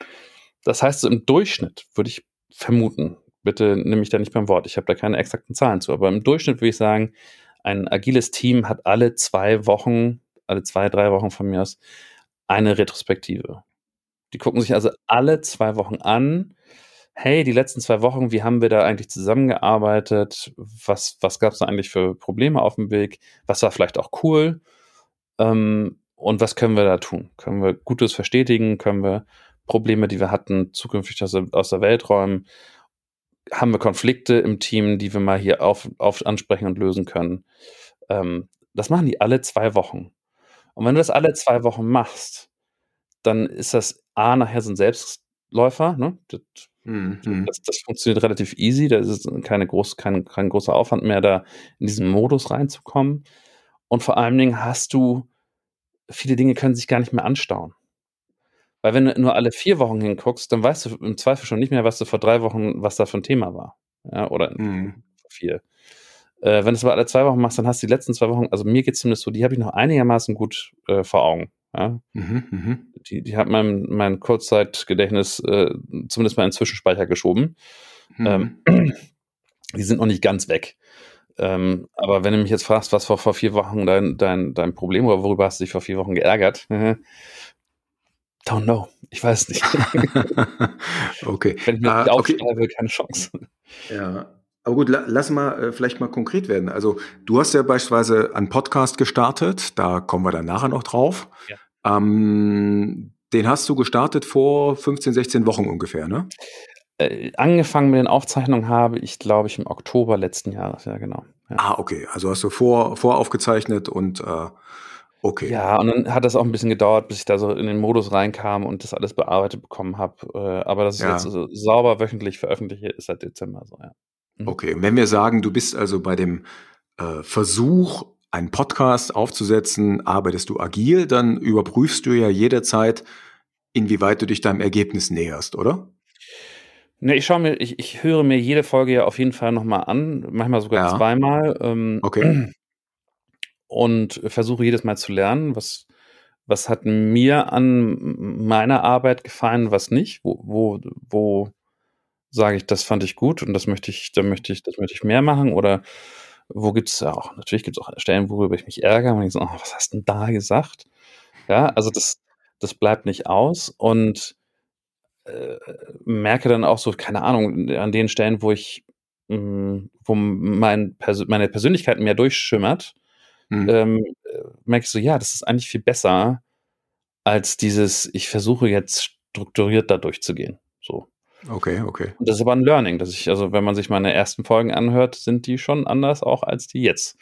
Das heißt, so im Durchschnitt würde ich vermuten, bitte nimm mich da nicht beim Wort, ich habe da keine exakten Zahlen zu, aber im Durchschnitt würde ich sagen, ein agiles Team hat alle zwei Wochen, alle zwei, drei Wochen von mir aus, eine Retrospektive. Die gucken sich also alle zwei Wochen an, hey, die letzten zwei Wochen, wie haben wir da eigentlich zusammengearbeitet? Was, was gab es da eigentlich für Probleme auf dem Weg? Was war vielleicht auch cool? Ähm, und was können wir da tun? Können wir Gutes verstetigen? Können wir Probleme, die wir hatten, zukünftig aus der, aus der Welt räumen? Haben wir Konflikte im Team, die wir mal hier auf, auf ansprechen und lösen können? Ähm, das machen die alle zwei Wochen. Und wenn du das alle zwei Wochen machst, dann ist das A, nachher ein Selbstläufer. Ne? Das, mhm. das, das, funktioniert relativ easy. Da ist keine groß, kein, kein großer Aufwand mehr, da in diesen Modus reinzukommen. Und vor allen Dingen hast du, viele Dinge können sich gar nicht mehr anstauen. Weil wenn du nur alle vier Wochen hinguckst, dann weißt du im Zweifel schon nicht mehr, was du vor drei Wochen, was da für ein Thema war. Ja, oder mhm. vier. Äh, wenn du es aber alle zwei Wochen machst, dann hast du die letzten zwei Wochen, also mir geht es zumindest so, die habe ich noch einigermaßen gut äh, vor Augen. Ja? Mhm, mh. Die, die hat mein, mein Kurzzeitgedächtnis äh, zumindest mal in den Zwischenspeicher geschoben. Mhm. Ähm, die sind noch nicht ganz weg. Ähm, aber wenn du mich jetzt fragst, was war vor vier Wochen dein, dein, dein Problem oder worüber hast du dich vor vier Wochen geärgert? [LAUGHS] Don't know. Ich weiß nicht. [LAUGHS] okay. Wenn ich mir ah, okay. aufschreibe, keine Chance. Ja, aber gut, la lass mal äh, vielleicht mal konkret werden. Also du hast ja beispielsweise einen Podcast gestartet, da kommen wir dann nachher noch drauf. Ja. Ähm, den hast du gestartet vor 15, 16 Wochen ungefähr, ne? Äh, angefangen mit den Aufzeichnungen habe ich, glaube ich, im Oktober letzten Jahres, ja genau. Ja. Ah, okay. Also hast du vor, voraufgezeichnet und äh, okay. Ja, und dann hat das auch ein bisschen gedauert, bis ich da so in den Modus reinkam und das alles bearbeitet bekommen habe. Äh, aber dass ich ja. jetzt so sauber wöchentlich veröffentliche, ist seit Dezember so, ja. Mhm. Okay, und wenn wir sagen, du bist also bei dem äh, Versuch, einen Podcast aufzusetzen, arbeitest du agil, dann überprüfst du ja jederzeit, inwieweit du dich deinem Ergebnis näherst, oder? Ne, ich schaue mir, ich, ich höre mir jede Folge ja auf jeden Fall nochmal an, manchmal sogar ja. zweimal. Ähm, okay. [CLEARS THROAT] Und versuche jedes Mal zu lernen, was, was hat mir an meiner Arbeit gefallen, was nicht, wo, wo, wo sage ich, das fand ich gut und das möchte ich, da möchte ich, das möchte ich mehr machen oder wo gibt es ja auch, natürlich gibt es auch Stellen, worüber ich mich ärgere und ich so, oh, was hast du denn da gesagt? Ja, also das, das bleibt nicht aus und äh, merke dann auch so, keine Ahnung, an den Stellen, wo ich, mh, mm, wo mein Pers meine Persönlichkeit mehr durchschimmert, mhm. ähm, äh, merke ich so, ja, das ist eigentlich viel besser als dieses, ich versuche jetzt strukturiert da durchzugehen. So. Okay, okay. Und das ist aber ein Learning, dass ich, also wenn man sich meine ersten Folgen anhört, sind die schon anders auch als die jetzt.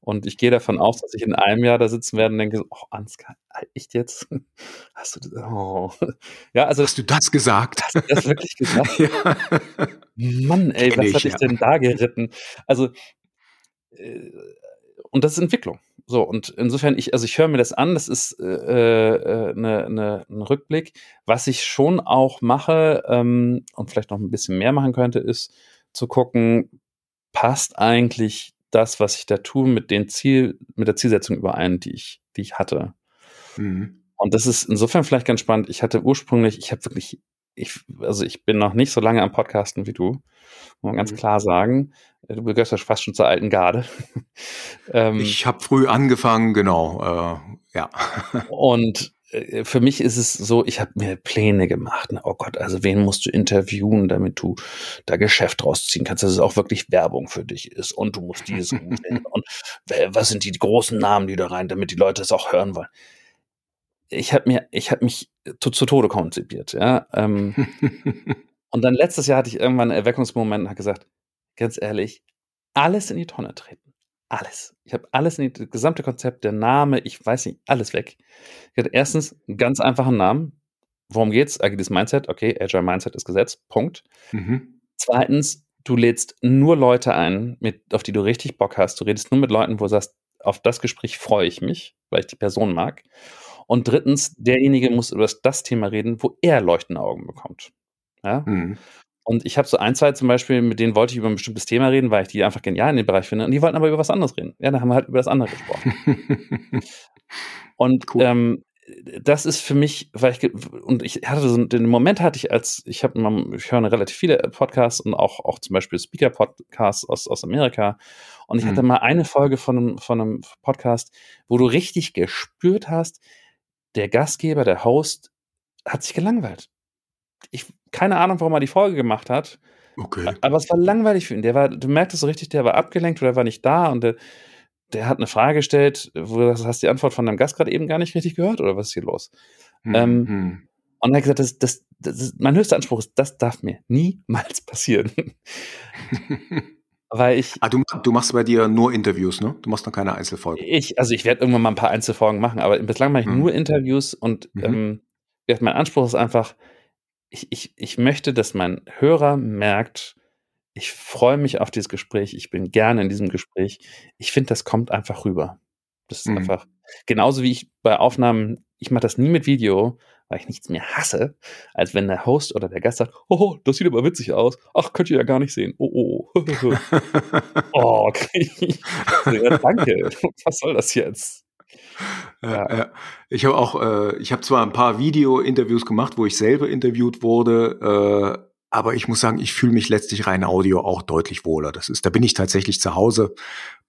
Und ich gehe davon aus, dass ich in einem Jahr da sitzen werde und denke, oh, Ansgar, echt jetzt? [LAUGHS] Hast du, oh. Ja, also. Hast du das gesagt? Hast du das wirklich gesagt? [LAUGHS] ja. Mann, ey, Kenn was hatte ich ja. denn da geritten? Also, und das ist Entwicklung. So, und insofern, ich, also ich höre mir das an, das ist äh, äh, ne, ne, ein Rückblick. Was ich schon auch mache ähm, und vielleicht noch ein bisschen mehr machen könnte, ist zu gucken, passt eigentlich das, was ich da tue, mit den Ziel, mit der Zielsetzung überein, die ich, die ich hatte. Mhm. Und das ist insofern vielleicht ganz spannend. Ich hatte ursprünglich, ich habe wirklich, ich, also ich bin noch nicht so lange am Podcasten wie du, muss man ganz mhm. klar sagen. Du gehörst ja fast schon zur alten Garde. [LAUGHS] ähm, ich habe früh angefangen, genau, äh, ja. [LAUGHS] und äh, für mich ist es so, ich habe mir Pläne gemacht. Ne? Oh Gott, also wen musst du interviewen, damit du da Geschäft rausziehen kannst, dass es auch wirklich Werbung für dich ist. Und du musst dieses [LAUGHS] und was sind die großen Namen, die da rein, damit die Leute es auch hören wollen. Ich habe mir, ich habe mich zu, zu Tode konzipiert, ja. Ähm, [LAUGHS] und dann letztes Jahr hatte ich irgendwann einen Erweckungsmoment und habe gesagt, ganz ehrlich, alles in die Tonne treten. Alles. Ich habe alles in die, das gesamte Konzept, der Name, ich weiß nicht, alles weg. Ich hatte erstens einen ganz einfachen Namen. Worum geht's? Agiles Mindset. Okay, Agile Mindset ist gesetzt. Punkt. Mhm. Zweitens, du lädst nur Leute ein, mit, auf die du richtig Bock hast. Du redest nur mit Leuten, wo du sagst, auf das Gespräch freue ich mich, weil ich die Person mag. Und drittens, derjenige muss über das Thema reden, wo er leuchtende Augen bekommt. Ja? Mhm. Und ich habe so ein, zwei zum Beispiel, mit denen wollte ich über ein bestimmtes Thema reden, weil ich die einfach genial in dem Bereich finde. Und die wollten aber über was anderes reden. Ja, dann haben wir halt über das andere gesprochen. [LAUGHS] und cool. ähm, das ist für mich, weil ich, und ich hatte so, den Moment hatte ich als, ich habe, ich höre relativ viele Podcasts und auch, auch zum Beispiel Speaker-Podcasts aus, aus Amerika. Und ich mhm. hatte mal eine Folge von einem, von einem Podcast, wo du richtig gespürt hast, der Gastgeber, der Host hat sich gelangweilt. Ich keine Ahnung, warum er die Folge gemacht hat. Okay. Aber es war langweilig für ihn. Der war, du merktest so richtig, der war abgelenkt oder war nicht da und der, der hat eine Frage gestellt, wo du hast die Antwort von deinem Gast gerade eben gar nicht richtig gehört oder was ist hier los? Hm, Ähm, hm. Und er hat gesagt, das, das, das mein höchster Anspruch ist, das darf mir niemals passieren. [LAUGHS] Weil ich, ah, du, du machst bei dir nur Interviews, ne? Du machst noch keine Einzelfolgen. ich, also ich werde irgendwann mal ein paar Einzelfolgen machen, aber bislang mache ich Mhm. nur Interviews und Mhm. ähm, mein Anspruch ist einfach, ich, ich, ich möchte, dass mein Hörer merkt, ich freue mich auf dieses Gespräch, ich bin gerne in diesem Gespräch. Ich finde, das kommt einfach rüber. Das ist Mhm. einfach, genauso wie ich bei Aufnahmen, ich mache das nie mit Video, weil ich nichts mehr hasse, als wenn der Host oder der Gast sagt, oh, das sieht aber witzig aus. Ach, könnt ihr ja gar nicht sehen. Oh, oh, oh. [LAUGHS] oh. So, ja, danke. [LAUGHS] Was soll das jetzt? Ja, ja. Ich habe auch, äh, ich habe zwar ein paar Video-Interviews gemacht, wo ich selber interviewt wurde, äh, aber ich muss sagen, ich fühle mich letztlich rein Audio auch deutlich wohler. Das ist, da bin ich tatsächlich zu Hause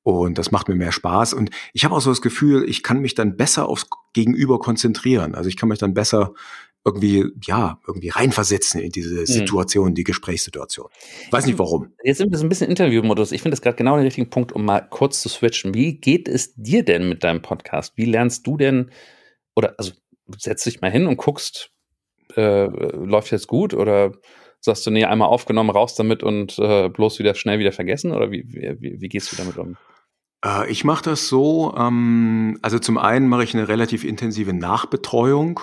und das macht mir mehr Spaß. Und ich habe auch so das Gefühl, ich kann mich dann besser aufs Gegenüber konzentrieren. Also ich kann mich dann besser irgendwie, ja, irgendwie reinversetzen in diese Situation, die Gesprächssituation. Weiß nicht warum. Jetzt sind wir so ein bisschen Interviewmodus. Ich finde das gerade genau den richtigen Punkt, um mal kurz zu switchen. Wie geht es dir denn mit deinem Podcast? Wie lernst du denn, oder also setzt dich mal hin und guckst, äh, läuft jetzt gut oder sagst du, nee, einmal aufgenommen, raus damit und äh, bloß wieder schnell wieder vergessen? Oder wie, wie, wie gehst du damit um? Äh, ich mache das so, ähm, also zum einen mache ich eine relativ intensive Nachbetreuung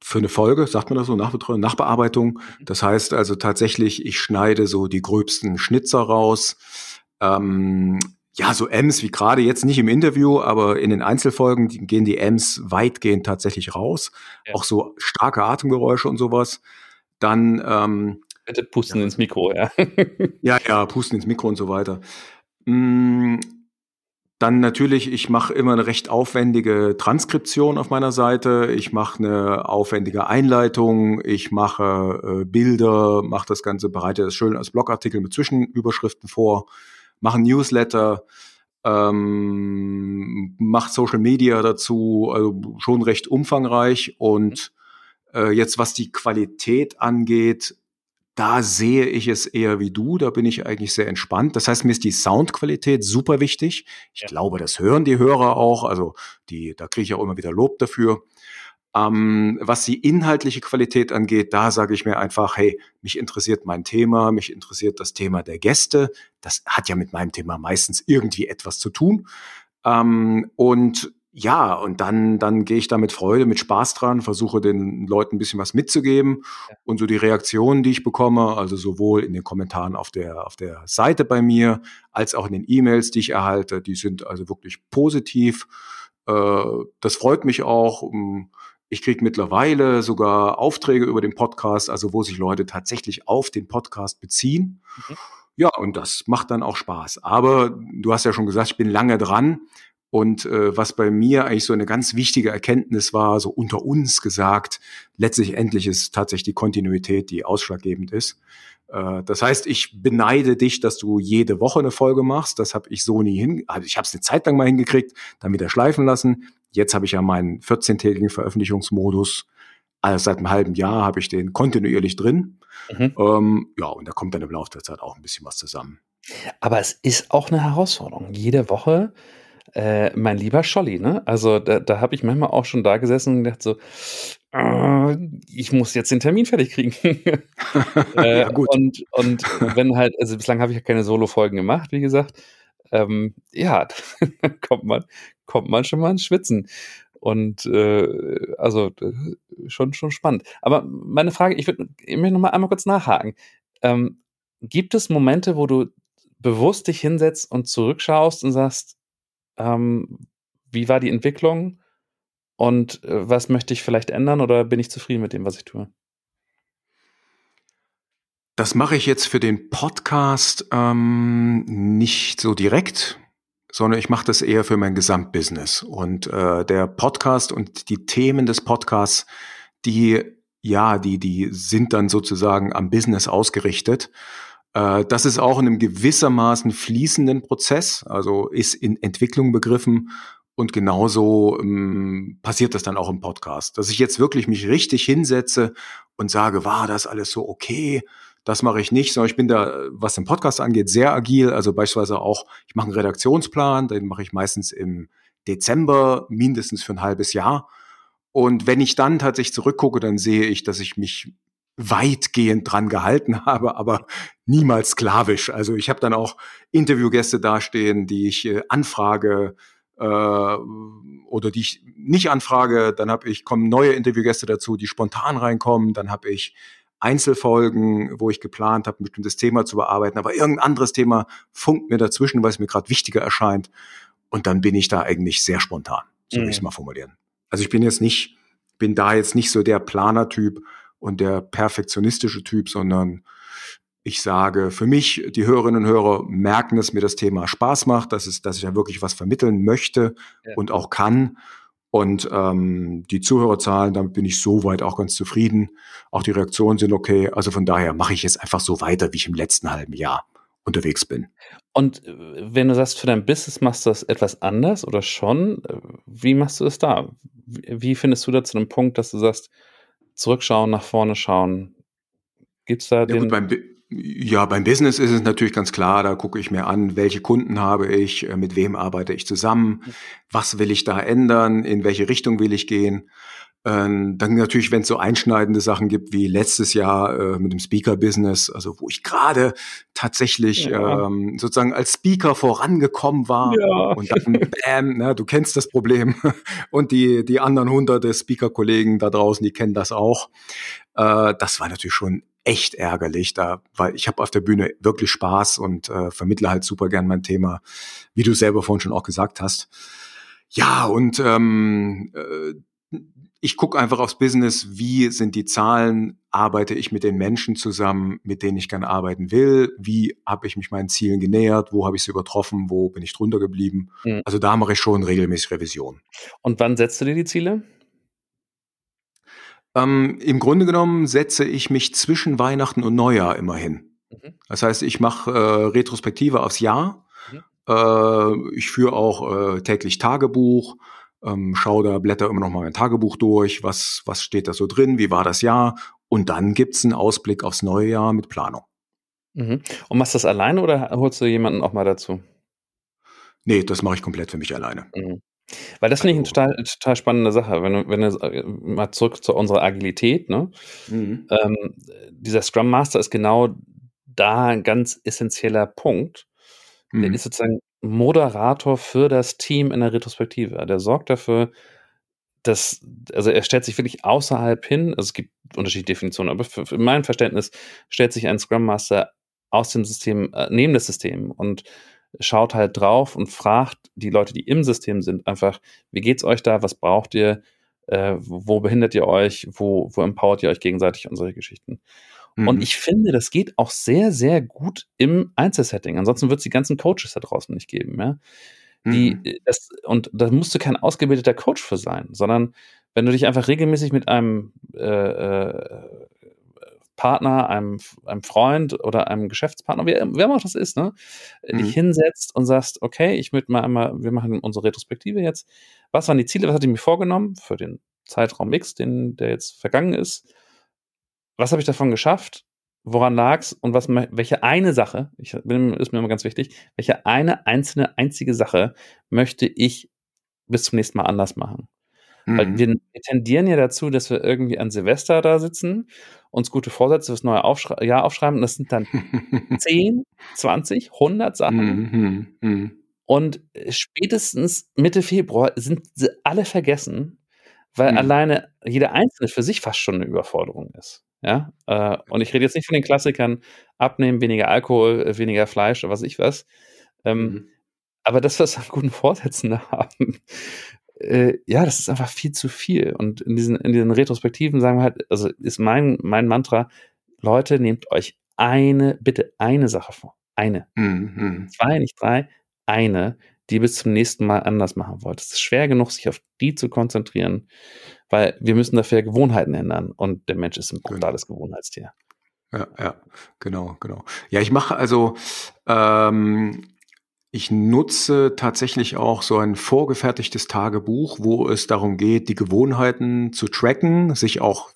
für eine Folge, sagt man das so, Nachbetreuung, Nachbearbeitung. Das heißt also tatsächlich, ich schneide so die gröbsten Schnitzer raus. Ähm, ja, so Ms wie gerade jetzt nicht im Interview, aber in den Einzelfolgen gehen die Ms weitgehend tatsächlich raus. Ja. Auch so starke Atemgeräusche und sowas. Dann ähm, Bitte pusten ins Mikro, ja. ja, ja, pusten ins Mikro und so weiter. Dann natürlich, ich mache immer eine recht aufwendige Transkription auf meiner Seite. Ich mache eine aufwendige Einleitung. Ich mache äh, Bilder, mache das Ganze, bereite das schön als Blogartikel mit Zwischenüberschriften vor, mache Newsletter, ähm, mache Social Media dazu, also schon recht umfangreich. Und äh, jetzt, was die Qualität angeht, da sehe ich es eher wie du, da bin ich eigentlich sehr entspannt. Das heißt, mir ist die Soundqualität super wichtig. Ich Ja. glaube, das hören die Hörer auch. Also die, da kriege ich auch immer wieder Lob dafür. Ähm, was die inhaltliche Qualität angeht, da sage ich mir einfach, hey, mich interessiert mein Thema, mich interessiert das Thema der Gäste. Das hat ja mit meinem Thema meistens irgendwie etwas zu tun. Ähm, und ja, und dann, dann gehe ich da mit Freude, mit Spaß dran, versuche den Leuten ein bisschen was mitzugeben. Und so die Reaktionen, die ich bekomme, also sowohl in den Kommentaren auf der, auf der Seite bei mir, als auch in den E-Mails, die ich erhalte, die sind also wirklich positiv. Äh, das freut mich auch. Ähm, Ich kriege mittlerweile sogar Aufträge über den Podcast, also wo sich Leute tatsächlich auf den Podcast beziehen. Mhm. Ja, und das macht dann auch Spaß. Aber du hast ja schon gesagt, ich bin lange dran. Und äh, was bei mir eigentlich so eine ganz wichtige Erkenntnis war, so unter uns gesagt, letztlich endlich ist tatsächlich die Kontinuität, die ausschlaggebend ist. Äh, das heißt, ich beneide dich, dass du jede Woche eine Folge machst. Das habe ich so nie hin. Also ich habe es eine Zeit lang mal hingekriegt, dann wieder schleifen lassen. Jetzt habe ich ja meinen 14-tägigen Veröffentlichungsmodus. Also seit einem halben Jahr habe ich den kontinuierlich drin. Mhm. Ähm, ja, und da kommt dann im Laufe der Zeit auch ein bisschen was zusammen. Aber es ist auch eine Herausforderung. Jede Woche, äh, mein lieber Scholli, ne? Also da, da habe ich manchmal auch schon da gesessen und gedacht so, äh, ich muss jetzt den Termin fertig kriegen. [LAUGHS] äh, Ja, gut. Und, und wenn halt, also bislang habe ich ja keine Solo-Folgen gemacht, wie gesagt. Ähm, ja, [LAUGHS] dann kommt man, kommt man schon mal ins Schwitzen. Und äh, also schon, schon spannend. Aber meine Frage, ich würde ich möchte noch mal einmal kurz nachhaken. Ähm, gibt es Momente, wo du bewusst dich hinsetzt und zurückschaust und sagst, ähm, wie war die Entwicklung und äh, was möchte ich vielleicht ändern oder bin ich zufrieden mit dem, was ich tue? Das mache ich jetzt für den Podcast ähm, nicht so direkt, sondern ich mache das eher für mein Gesamtbusiness. Und äh, der Podcast und die Themen des Podcasts, die ja, die die sind dann sozusagen am Business ausgerichtet. Äh, das ist auch in einem gewissermaßen fließenden Prozess, also ist in Entwicklung begriffen. Und genauso ähm, passiert das dann auch im Podcast, dass ich jetzt wirklich mich richtig hinsetze und sage, war das alles so okay? Das mache ich nicht, sondern ich bin da, was den Podcast angeht, sehr agil. Also beispielsweise auch, ich mache einen Redaktionsplan, den mache ich meistens im Dezember, mindestens für ein halbes Jahr. Und wenn ich dann tatsächlich zurückgucke, dann sehe ich, dass ich mich weitgehend dran gehalten [LAUGHS] habe, aber niemals sklavisch. Also ich habe dann auch Interviewgäste dastehen, die ich äh, anfrage äh, oder die ich nicht anfrage. Dann habe ich kommen neue Interviewgäste dazu, die spontan reinkommen. Dann habe ich Einzelfolgen, wo ich geplant habe, ein bestimmtes Thema zu bearbeiten, aber irgendein anderes Thema funkt mir dazwischen, weil es mir gerade wichtiger erscheint. Und dann bin ich da eigentlich sehr spontan, so will ich es mhm. mal formulieren. Also ich bin jetzt nicht, bin da jetzt nicht so der Planertyp und der perfektionistische Typ, sondern ich sage, für mich, die Hörerinnen und Hörer merken, dass mir das Thema Spaß macht, dass, es, dass ich da wirklich was vermitteln möchte ja. und auch kann. Und ähm, die Zuhörerzahlen, damit bin ich soweit auch ganz zufrieden. Auch die Reaktionen sind okay. Also von daher mache ich jetzt einfach so weiter, wie ich im letzten halben Jahr unterwegs bin. Und äh, wenn du sagst, für dein Business machst du das etwas anders oder schon, äh, wie machst du es da? Wie findest du da zu einem Punkt, dass du sagst, zurückschauen, nach vorne schauen? Gibt's da ja, den... Gut, beim, ja, beim Business ist es natürlich ganz klar, da gucke ich mir an, welche Kunden habe ich, äh, mit wem arbeite ich zusammen, was will ich da ändern, in welche Richtung will ich gehen. Ähm, dann natürlich, wenn es so einschneidende Sachen gibt wie letztes Jahr äh, mit dem Speaker-Business, also wo ich gerade tatsächlich ja. ähm, sozusagen als Speaker vorangekommen war ja. und dann bam, na, du kennst das Problem [LAUGHS] und die die anderen hunderte Speaker-Kollegen da draußen, die kennen das auch. Äh, das war natürlich schon echt ärgerlich, da, weil ich habe auf der Bühne wirklich Spaß und äh, vermittle halt super gern mein Thema, wie du selber vorhin schon auch gesagt hast. Ja, und ähm, äh, ich gucke einfach aufs Business, wie sind die Zahlen, arbeite ich mit den Menschen zusammen, mit denen ich gerne arbeiten will, wie habe ich mich meinen Zielen genähert, wo habe ich sie übertroffen, wo bin ich drunter geblieben. Mhm. Also da mache ich schon regelmäßig Revision. Und wann setzt du dir die Ziele? Ähm, Im Grunde genommen setze ich mich zwischen Weihnachten und Neujahr immer hin. Mhm. Das heißt, ich mache äh, Retrospektive aufs Jahr. Mhm. Äh, ich führe auch äh, täglich Tagebuch ähm, schaue da, blätter immer noch mal mein Tagebuch durch, was, was steht da so drin, wie war das Jahr und dann gibt's einen Ausblick aufs neue Jahr mit Planung. Mhm. Und machst du das alleine oder holst du jemanden auch mal dazu? Nee, das mache ich komplett für mich alleine. Mhm. Weil das finde ich eine also total, total spannende Sache, wenn wenn du äh, mal zurück zu unserer Agilität, ne? Mhm. Ähm, dieser Scrum Master ist genau da ein ganz essentieller Punkt. Mhm. Der ist sozusagen Moderator für das Team in der Retrospektive. Der sorgt dafür, dass, also er stellt sich wirklich außerhalb hin, also es gibt unterschiedliche Definitionen, aber für, für mein Verständnis stellt sich ein Scrum Master aus dem System, äh, neben das System und schaut halt drauf und fragt die Leute, die im System sind, einfach, wie geht's euch da, was braucht ihr, äh, wo behindert ihr euch, wo, wo empowert ihr euch gegenseitig und solche Geschichten. Mhm. Und ich finde, das geht auch sehr, sehr gut im Einzelsetting. Ansonsten wird es die ganzen Coaches da draußen nicht geben. Ja? Die, mhm. das, und da musst du kein ausgebildeter Coach für sein, sondern wenn du dich einfach regelmäßig mit einem äh, äh, Partner, einem, einem Freund oder einem Geschäftspartner, wer, wer auch das ist, ne, mhm. dich hinsetzt und sagst, okay, ich möchte mal einmal, wir machen unsere Retrospektive jetzt. Was waren die Ziele? Was hatte ich mir vorgenommen für den Zeitraum X, den, der jetzt vergangen ist? Was habe ich davon geschafft? Woran lag's und was, welche eine Sache, ich bin, ist mir immer ganz wichtig, welche eine einzelne, einzige Sache möchte ich bis zum nächsten Mal anders machen? Mhm. Weil wir, wir, tendieren ja dazu, dass wir irgendwie an Silvester da sitzen, uns gute Vorsätze fürs neue Aufschrei Jahr aufschreiben und das sind dann 10, 20, 100 Sachen. Mhm. Mhm. Und spätestens Mitte Februar sind sie alle vergessen, weil mhm. alleine jeder Einzelne für sich fast schon eine Überforderung ist. Ja, äh, und ich rede jetzt nicht von den Klassikern, abnehmen, weniger Alkohol, äh, weniger Fleisch oder was ich was. Ähm, mhm. Aber das, was wir an guten Vorsätzen [LAUGHS] haben, äh, ja, das ist einfach viel zu viel. Und in diesen, in diesen Retrospektiven sagen wir halt, also ist mein, mein Mantra, Leute, nehmt euch eine, bitte eine Sache vor. Eine. Mhm. Zwei, nicht drei, eine, die bis zum nächsten Mal anders machen wollt. Es ist schwer genug, sich auf die zu konzentrieren, weil wir müssen dafür Gewohnheiten ändern und der Mensch ist ein genau. brutales. Gewohnheitstier. Ja, ja, genau, genau. Ja, ich mache also, ähm, Ich nutze tatsächlich auch so ein vorgefertigtes Tagebuch, wo es darum geht, die Gewohnheiten zu tracken, sich auch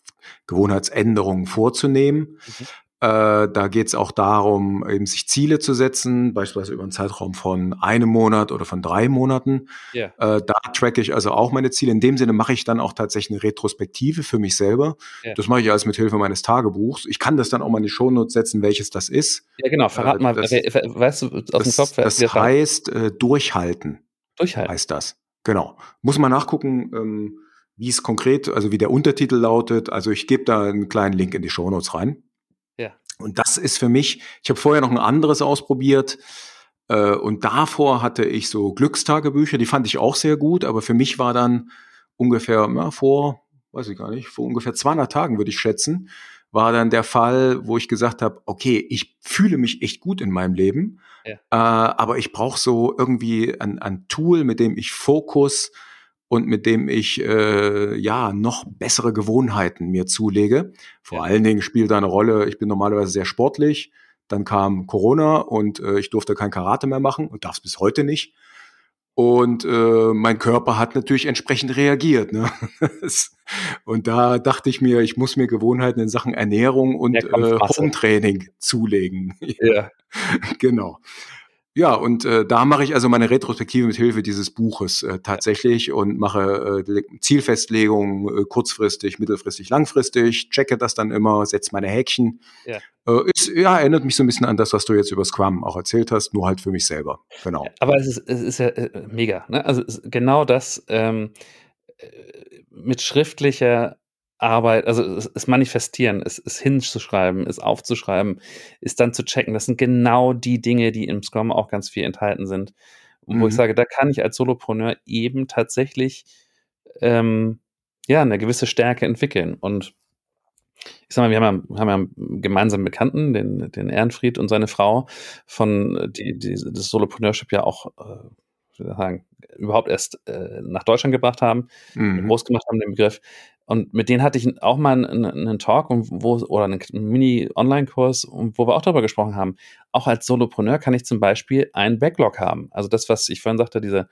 Gewohnheitsänderungen vorzunehmen. Mhm. Äh, da geht es auch darum, eben sich Ziele zu setzen, beispielsweise über einen Zeitraum von einem Monat oder von drei Monaten. Yeah. Äh, da tracke ich also auch meine Ziele. In dem Sinne mache ich dann auch tatsächlich eine Retrospektive für mich selber. Yeah. Das mache ich alles mit Hilfe meines Tagebuchs. Ich kann das dann auch mal in die Shownotes setzen, welches das ist. Ja, genau. Verrat äh, mal, das, weißt du, aus dem Kopf. Das heißt, äh, durchhalten. Durchhalten. Heißt das. Genau. Muss man nachgucken. Ähm, wie es konkret, also wie der Untertitel lautet. Also ich gebe da einen kleinen Link in die Shownotes rein. Und das ist für mich, ich habe vorher noch ein anderes ausprobiert. Äh, und davor hatte ich so Glückstagebücher, die fand ich auch sehr gut, aber für mich war dann ungefähr, ja, vor, weiß ich gar nicht, vor ungefähr 200 Tagen würde ich schätzen, war dann der Fall, wo ich gesagt habe, okay, ich fühle mich echt gut in meinem Leben, ja. äh, aber ich brauche so irgendwie ein, ein Tool, mit dem ich Fokus und mit dem ich äh, ja noch bessere Gewohnheiten mir zulege. Vor ja. allen Dingen spielt da eine Rolle, ich bin normalerweise sehr sportlich, dann kam Corona und äh, ich durfte kein Karate mehr machen und darf es bis heute nicht. Und äh, mein Körper hat natürlich entsprechend reagiert. Ne? [LAUGHS] und da dachte ich mir, ich muss mir Gewohnheiten in Sachen Ernährung und äh, Home-Training zulegen. [LAUGHS] Ja. genau. Ja, und äh, da mache ich also meine Retrospektive mit Hilfe dieses Buches äh, tatsächlich und mache äh, Zielfestlegungen äh, kurzfristig, mittelfristig, langfristig, checke das dann immer, setze meine Häkchen. Ja. Äh, ist, ja, erinnert mich so ein bisschen an das, was du jetzt über Scrum auch erzählt hast, nur halt für mich selber. Genau. Aber es ist, es ist ja äh, mega. Ne? Also genau das ähm, äh, mit schriftlicher Arbeit, also es, es manifestieren, es, es hinzuschreiben, es aufzuschreiben, ist dann zu checken. Das sind genau die Dinge, die im Scrum auch ganz viel enthalten sind. Und wo ich mhm. sage, da kann ich als Solopreneur eben tatsächlich ähm, ja eine gewisse Stärke entwickeln. Und ich sag mal, wir haben ja, haben ja einen gemeinsamen Bekannten, den, den Ehrenfried und seine Frau, von die, die das Solopreneurship ja auch äh, sagen, überhaupt erst äh, nach Deutschland gebracht haben, mhm. groß gemacht haben, den Begriff. Und mit denen hatte ich auch mal einen, einen Talk wo, oder einen Mini-Online-Kurs, wo wir auch darüber gesprochen haben. Auch als Solopreneur kann ich zum Beispiel einen Backlog haben. Also das, was ich vorhin sagte, diese,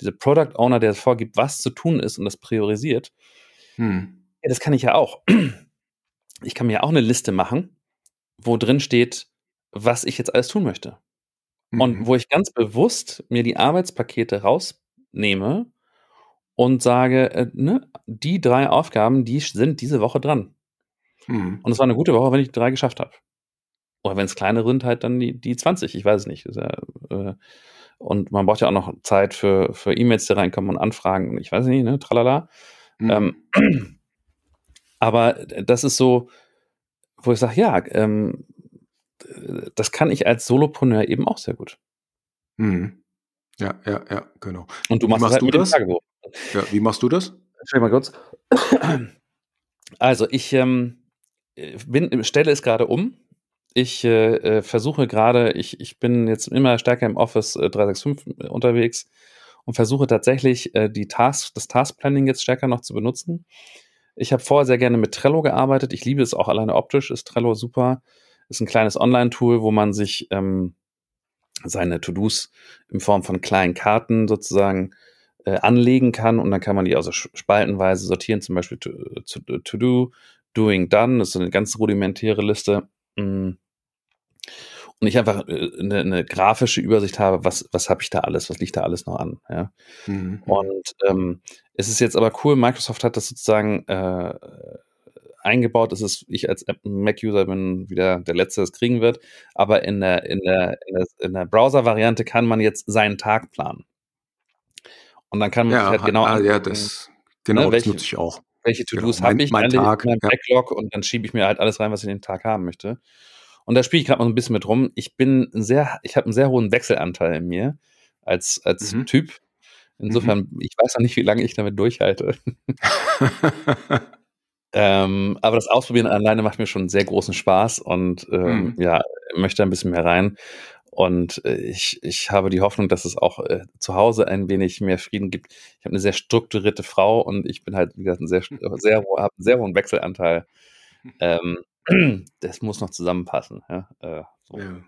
diese Product Owner, der vorgibt, was zu tun ist und das priorisiert. Hm. Ja, das kann ich ja auch. Ich kann mir auch eine Liste machen, wo drin steht, was ich jetzt alles tun möchte. Mhm. Und wo ich ganz bewusst mir die Arbeitspakete rausnehme und sage, äh, ne, die drei Aufgaben, die sind diese Woche dran. Mhm. Und es war eine gute Woche, wenn ich drei geschafft habe. Oder wenn es kleine sind, halt dann die, die 20, ich weiß es nicht. Ja, äh, und man braucht ja auch noch Zeit für, für E-Mails, die reinkommen und Anfragen, ich weiß nicht, ne, tralala. Mhm. Ähm, [CLEARS THROAT] aber das ist so, wo ich sage, ja, ähm, das kann ich als Solopreneur eben auch sehr gut. Mhm. Ja, ja, ja, genau. Und du machst, machst halt du das? Ja, wie machst du das? Schau mal kurz. Also, ich ähm, bin, stelle es gerade um. Ich äh, äh, versuche gerade, ich, ich bin jetzt immer stärker im Office äh, 365 unterwegs und versuche tatsächlich äh, die Task, das Task Planning jetzt stärker noch zu benutzen. Ich habe vorher sehr gerne mit Trello gearbeitet. Ich liebe es auch alleine optisch, ist Trello super. Ist ein kleines Online-Tool, wo man sich ähm, seine To-Dos in Form von kleinen Karten sozusagen äh, anlegen kann und dann kann man die also spaltenweise sortieren, zum Beispiel To-Do, to, to do, Doing Done, das ist eine ganz rudimentäre Liste. Mm. Und ich einfach äh, eine, eine grafische Übersicht habe, was, was habe ich da alles, was liegt da alles noch an. Ja? Mhm. Und ähm, es ist jetzt aber cool, Microsoft hat das sozusagen äh, eingebaut. Es ist, ich als Mac-User bin wieder der Letzte, der es kriegen wird. Aber in der, in der, in der, in der Browser-Variante kann man jetzt seinen Tag planen. Und dann kann man ja, halt genau ah, ja, das, genau, ne, welche, das nutze ich auch. Welche To-Dos genau, habe ich? Mein Tag, mein Backlog ja. und dann schiebe ich mir halt alles rein, was ich in den Tag haben möchte. Und da spiele ich gerade mal so ein bisschen mit rum. Ich bin sehr, ich habe einen sehr hohen Wechselanteil in mir als, als mhm. Typ. Insofern, mhm. ich weiß noch nicht, wie lange ich damit durchhalte. [LAUGHS] ähm, aber das Ausprobieren alleine macht mir schon sehr großen Spaß und ähm, mhm. ja, möchte ein bisschen mehr rein. Und äh, ich, ich habe die Hoffnung, dass es auch äh, zu Hause ein wenig mehr Frieden gibt. Ich habe eine sehr strukturierte Frau und ich bin halt, wie gesagt, ein sehr, sehr, habe einen sehr hohen Wechselanteil. [LAUGHS] Ähm, [CLEARS THROAT] das muss noch zusammenpassen. Ja, äh, so. ja.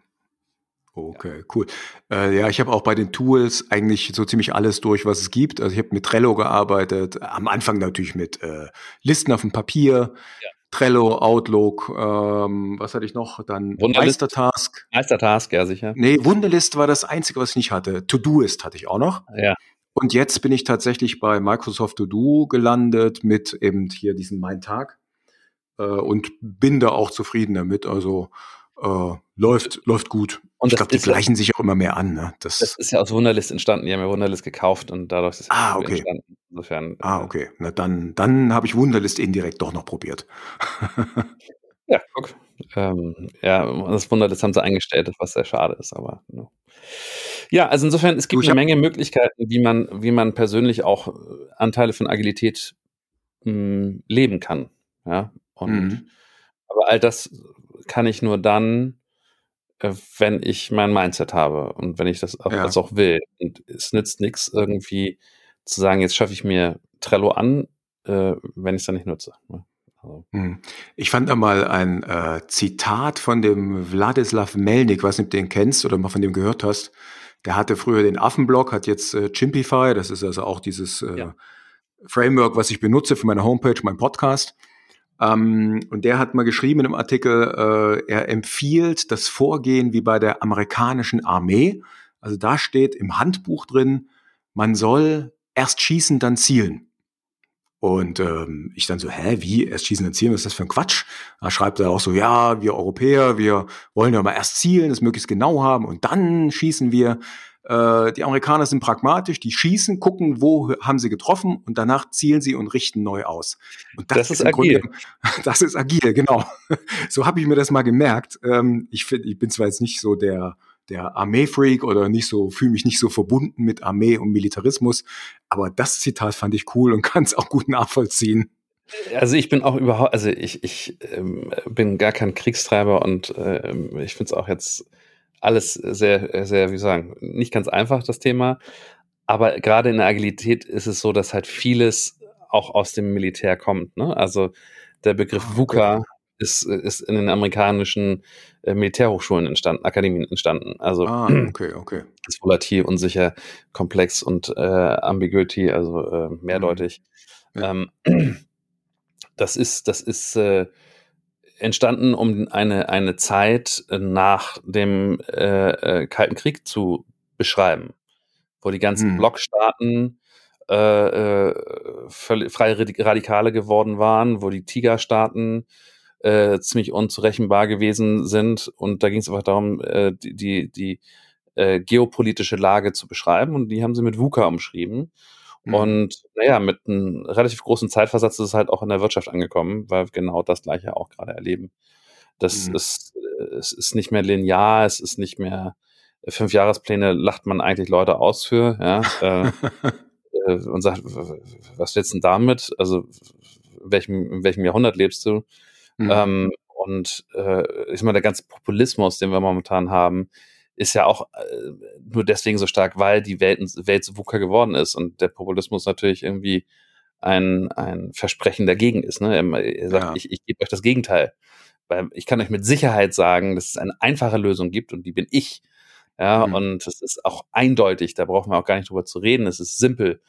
Okay, cool. Äh, ja, ich habe auch bei den Tools eigentlich so ziemlich alles durch, was es gibt. Also ich habe mit Trello gearbeitet, am Anfang natürlich mit äh, Listen auf dem Papier, ja. Trello, Outlook, ähm, was hatte ich noch? Dann Meistertask. Meistertask, ja sicher. Nee, Wunderlist war das Einzige, was ich nicht hatte. To-Doist hatte ich auch noch. Ja. Und jetzt bin ich tatsächlich bei Microsoft To Do gelandet mit eben hier diesem Mein Tag äh, und bin da auch zufrieden damit. Also äh, läuft, läuft gut. Und ich glaube, die gleichen sich auch immer mehr an. Ne? Das, das, ist ja aus Wunderlist entstanden. Die haben ja Wunderlist gekauft und dadurch ist es ah, okay. entstanden. Insofern, ah, äh, okay. Na dann, dann habe ich Wunderlist indirekt doch noch probiert. ja, guck. Ähm, ja, das Wunderlist haben sie eingestellt, was sehr schade ist, aber. No. Ja, also insofern, es gibt du, eine Menge Möglichkeiten, wie man, wie man persönlich auch äh, Anteile von Agilität mh, hm, leben kann. Ja, und mhm. aber all das kann ich nur dann, wenn ich mein Mindset habe und wenn ich das auch, ja. das auch will. Und es nützt nichts irgendwie zu sagen, jetzt schaffe ich mir Trello an, äh, wenn ich es dann nicht nutze. Ne? Also. Hm. Ich fand da mal ein äh, Zitat von dem Wladislav Melnik, was du den kennst oder mal von dem gehört hast. Der hatte früher den Affenblog, hat jetzt äh, Chimpify, das ist also auch dieses äh, ja. Framework, was ich benutze für meine Homepage, mein Podcast. Ähm, und der hat mal geschrieben einem Artikel, äh, er empfiehlt das Vorgehen wie bei der amerikanischen Armee. Also da steht im Handbuch drin, man soll erst schießen, dann zielen. Und ähm, ich dann so, hä, wie, erst schießen, dann zielen, was ist das für ein Quatsch? Da schreibt er auch so, ja, wir Europäer, wir wollen ja mal erst zielen, das möglichst genau haben und dann schießen wir. Äh, die Amerikaner sind pragmatisch, die schießen, gucken, wo haben sie getroffen und danach zielen sie und richten neu aus. Und das, das ist, ist agil. Grunde, [LAUGHS] das ist agil, genau. [LAUGHS] so habe ich mir das mal gemerkt. Ähm, ich, find, ich bin zwar jetzt nicht so der der Armeefreak oder nicht so, fühle mich nicht so verbunden mit Armee und Militarismus. Aber das Zitat fand ich cool und [LAUGHS] kann es auch gut nachvollziehen. Also ich bin auch überhaupt, also ich, ich ähm, bin gar kein Kriegstreiber und äh, ich finde es auch jetzt alles sehr, sehr, wie sagen, nicht ganz einfach, das Thema. Aber gerade in der Agilität ist es so, dass halt vieles auch aus dem Militär kommt. Ne? Also der Begriff ah, VUCA ist, ist in den amerikanischen äh, Militärhochschulen entstanden, Akademien entstanden. Also ah, okay, okay. [CLEARS THROAT] ist volatil, unsicher, komplex und äh, Ambiguity, also äh, mehrdeutig. Mhm. Ja. Ähm, [CLEARS THROAT] das ist, das ist äh, entstanden, um eine, eine Zeit nach dem äh, äh, Kalten Krieg zu beschreiben, wo die ganzen mhm. Blockstaaten äh, äh, freie Radikale geworden waren, wo die Tigerstaaten äh, ziemlich unzurechenbar gewesen sind. Und da ging es einfach darum, äh, die, die, die äh, geopolitische Lage zu beschreiben. Und die haben sie mit VUCA umschrieben. Mhm. Und naja, mit einem relativ großen Zeitversatz ist es halt auch in der Wirtschaft angekommen, weil wir genau das gleiche auch gerade erleben. Das mhm. ist, äh, es ist nicht mehr linear, es ist nicht mehr fünf Jahrespläne lacht man eigentlich Leute aus für, ja, äh, [LAUGHS] äh, und sagt, was willst du denn damit? Also, in welchem, in welchem Jahrhundert lebst du? Mhm. Ähm, und äh, ich meine, der ganze Populismus, den wir momentan haben, ist ja auch äh, nur deswegen so stark, weil die Welt, Welt so VUCA geworden ist und der Populismus natürlich irgendwie ein, ein Versprechen dagegen ist. Ne? Er sagt, ja. ich, ich gebe euch das Gegenteil. Weil ich kann euch mit Sicherheit sagen, dass es eine einfache Lösung gibt und die bin ich. Ja, mhm. und es ist auch eindeutig, da brauchen wir auch gar nicht drüber zu reden, es ist simpel.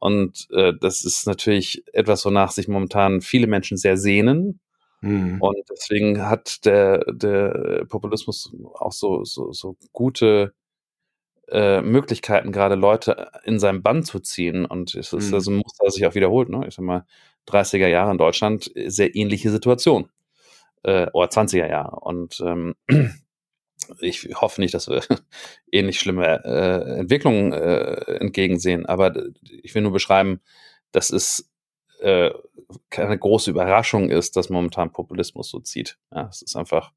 Und äh, das ist natürlich etwas, wonach sich momentan viele Menschen sehr sehnen, Mhm. Und deswegen hat der, der Populismus auch so, so, so gute äh, Möglichkeiten, gerade Leute in seinem Bann zu ziehen. Und es ist mhm. also ein Muster, das sich auch wiederholt. Ne? Ich sag mal, 30er Jahre in Deutschland, sehr ähnliche Situation. Äh, oder 20er Jahre. Und ähm, [CLEARS THROAT] ich hoffe nicht, dass wir [LAUGHS] ähnlich schlimme äh, Entwicklungen äh, entgegensehen. Aber ich will nur beschreiben, das ist äh, keine große Überraschung ist, dass momentan Populismus so zieht. Ja, es ist einfach,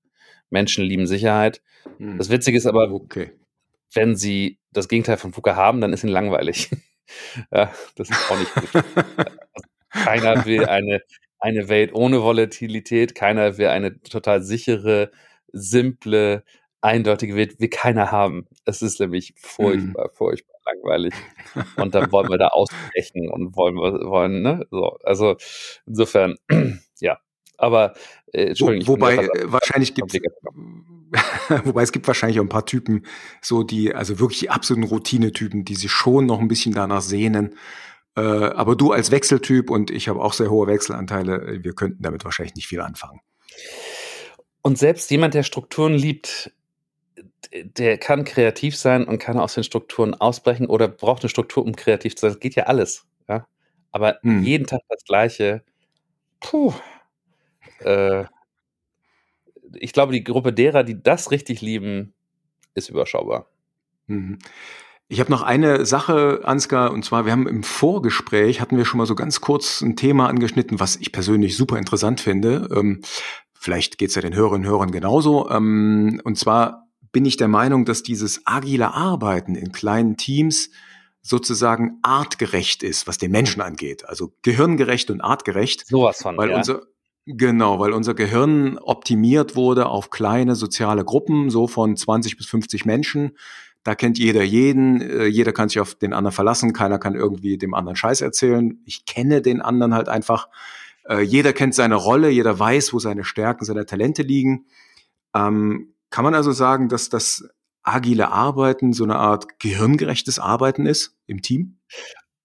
Menschen lieben Sicherheit. Hm. Das Witzige ist aber, okay. wenn sie das Gegenteil von Fuka haben, dann ist ihnen langweilig. [LAUGHS] ja, das ist auch nicht gut. [LAUGHS] keiner will eine, eine Welt ohne Volatilität, keiner will eine total sichere, simple, eindeutige Welt, will keiner haben. Es ist nämlich furchtbar, hm. furchtbar langweilig. Und dann wollen wir da ausbrechen und wollen wir, wollen, ne? So, also insofern, [CLEARS THROAT] ja. Aber äh, Entschuldigung. Wo, wobei wahrscheinlich gibt [LAUGHS] wobei es gibt wahrscheinlich auch ein paar Typen, so die, also wirklich die absoluten Routinetypen, die sich schon noch ein bisschen danach sehnen. Äh, aber du als Wechseltyp und ich habe auch sehr hohe Wechselanteile, wir könnten damit wahrscheinlich nicht viel anfangen. Und selbst jemand, der Strukturen liebt, der kann kreativ sein und kann aus den Strukturen ausbrechen oder braucht eine Struktur, um kreativ zu sein. Das geht ja alles. Ja? Aber hm. jeden Tag das Gleiche, puh. Äh, ich glaube, die Gruppe derer, die das richtig lieben, ist überschaubar. Mhm. Ich habe noch eine Sache, Ansgar, und zwar, wir haben im Vorgespräch, hatten wir schon mal so ganz kurz ein Thema angeschnitten, was ich persönlich super interessant finde. Ähm, vielleicht geht es ja den Hörerinnen und Hörern genauso. Ähm, und zwar bin ich der Meinung, dass dieses agile Arbeiten in kleinen Teams sozusagen artgerecht ist, was den Menschen angeht. Also gehirngerecht und artgerecht. Sowas von, weil ja. unser Genau, weil unser Gehirn optimiert wurde auf kleine soziale Gruppen, so von 20 bis 50 Menschen. Da kennt jeder jeden, äh, jeder kann sich auf den anderen verlassen, keiner kann irgendwie dem anderen Scheiß erzählen. Ich kenne den anderen halt einfach. Äh, jeder kennt seine Rolle, jeder weiß, wo seine Stärken, seine Talente liegen. Ähm, kann man also sagen, dass das agile Arbeiten so eine Art gehirngerechtes Arbeiten ist im Team?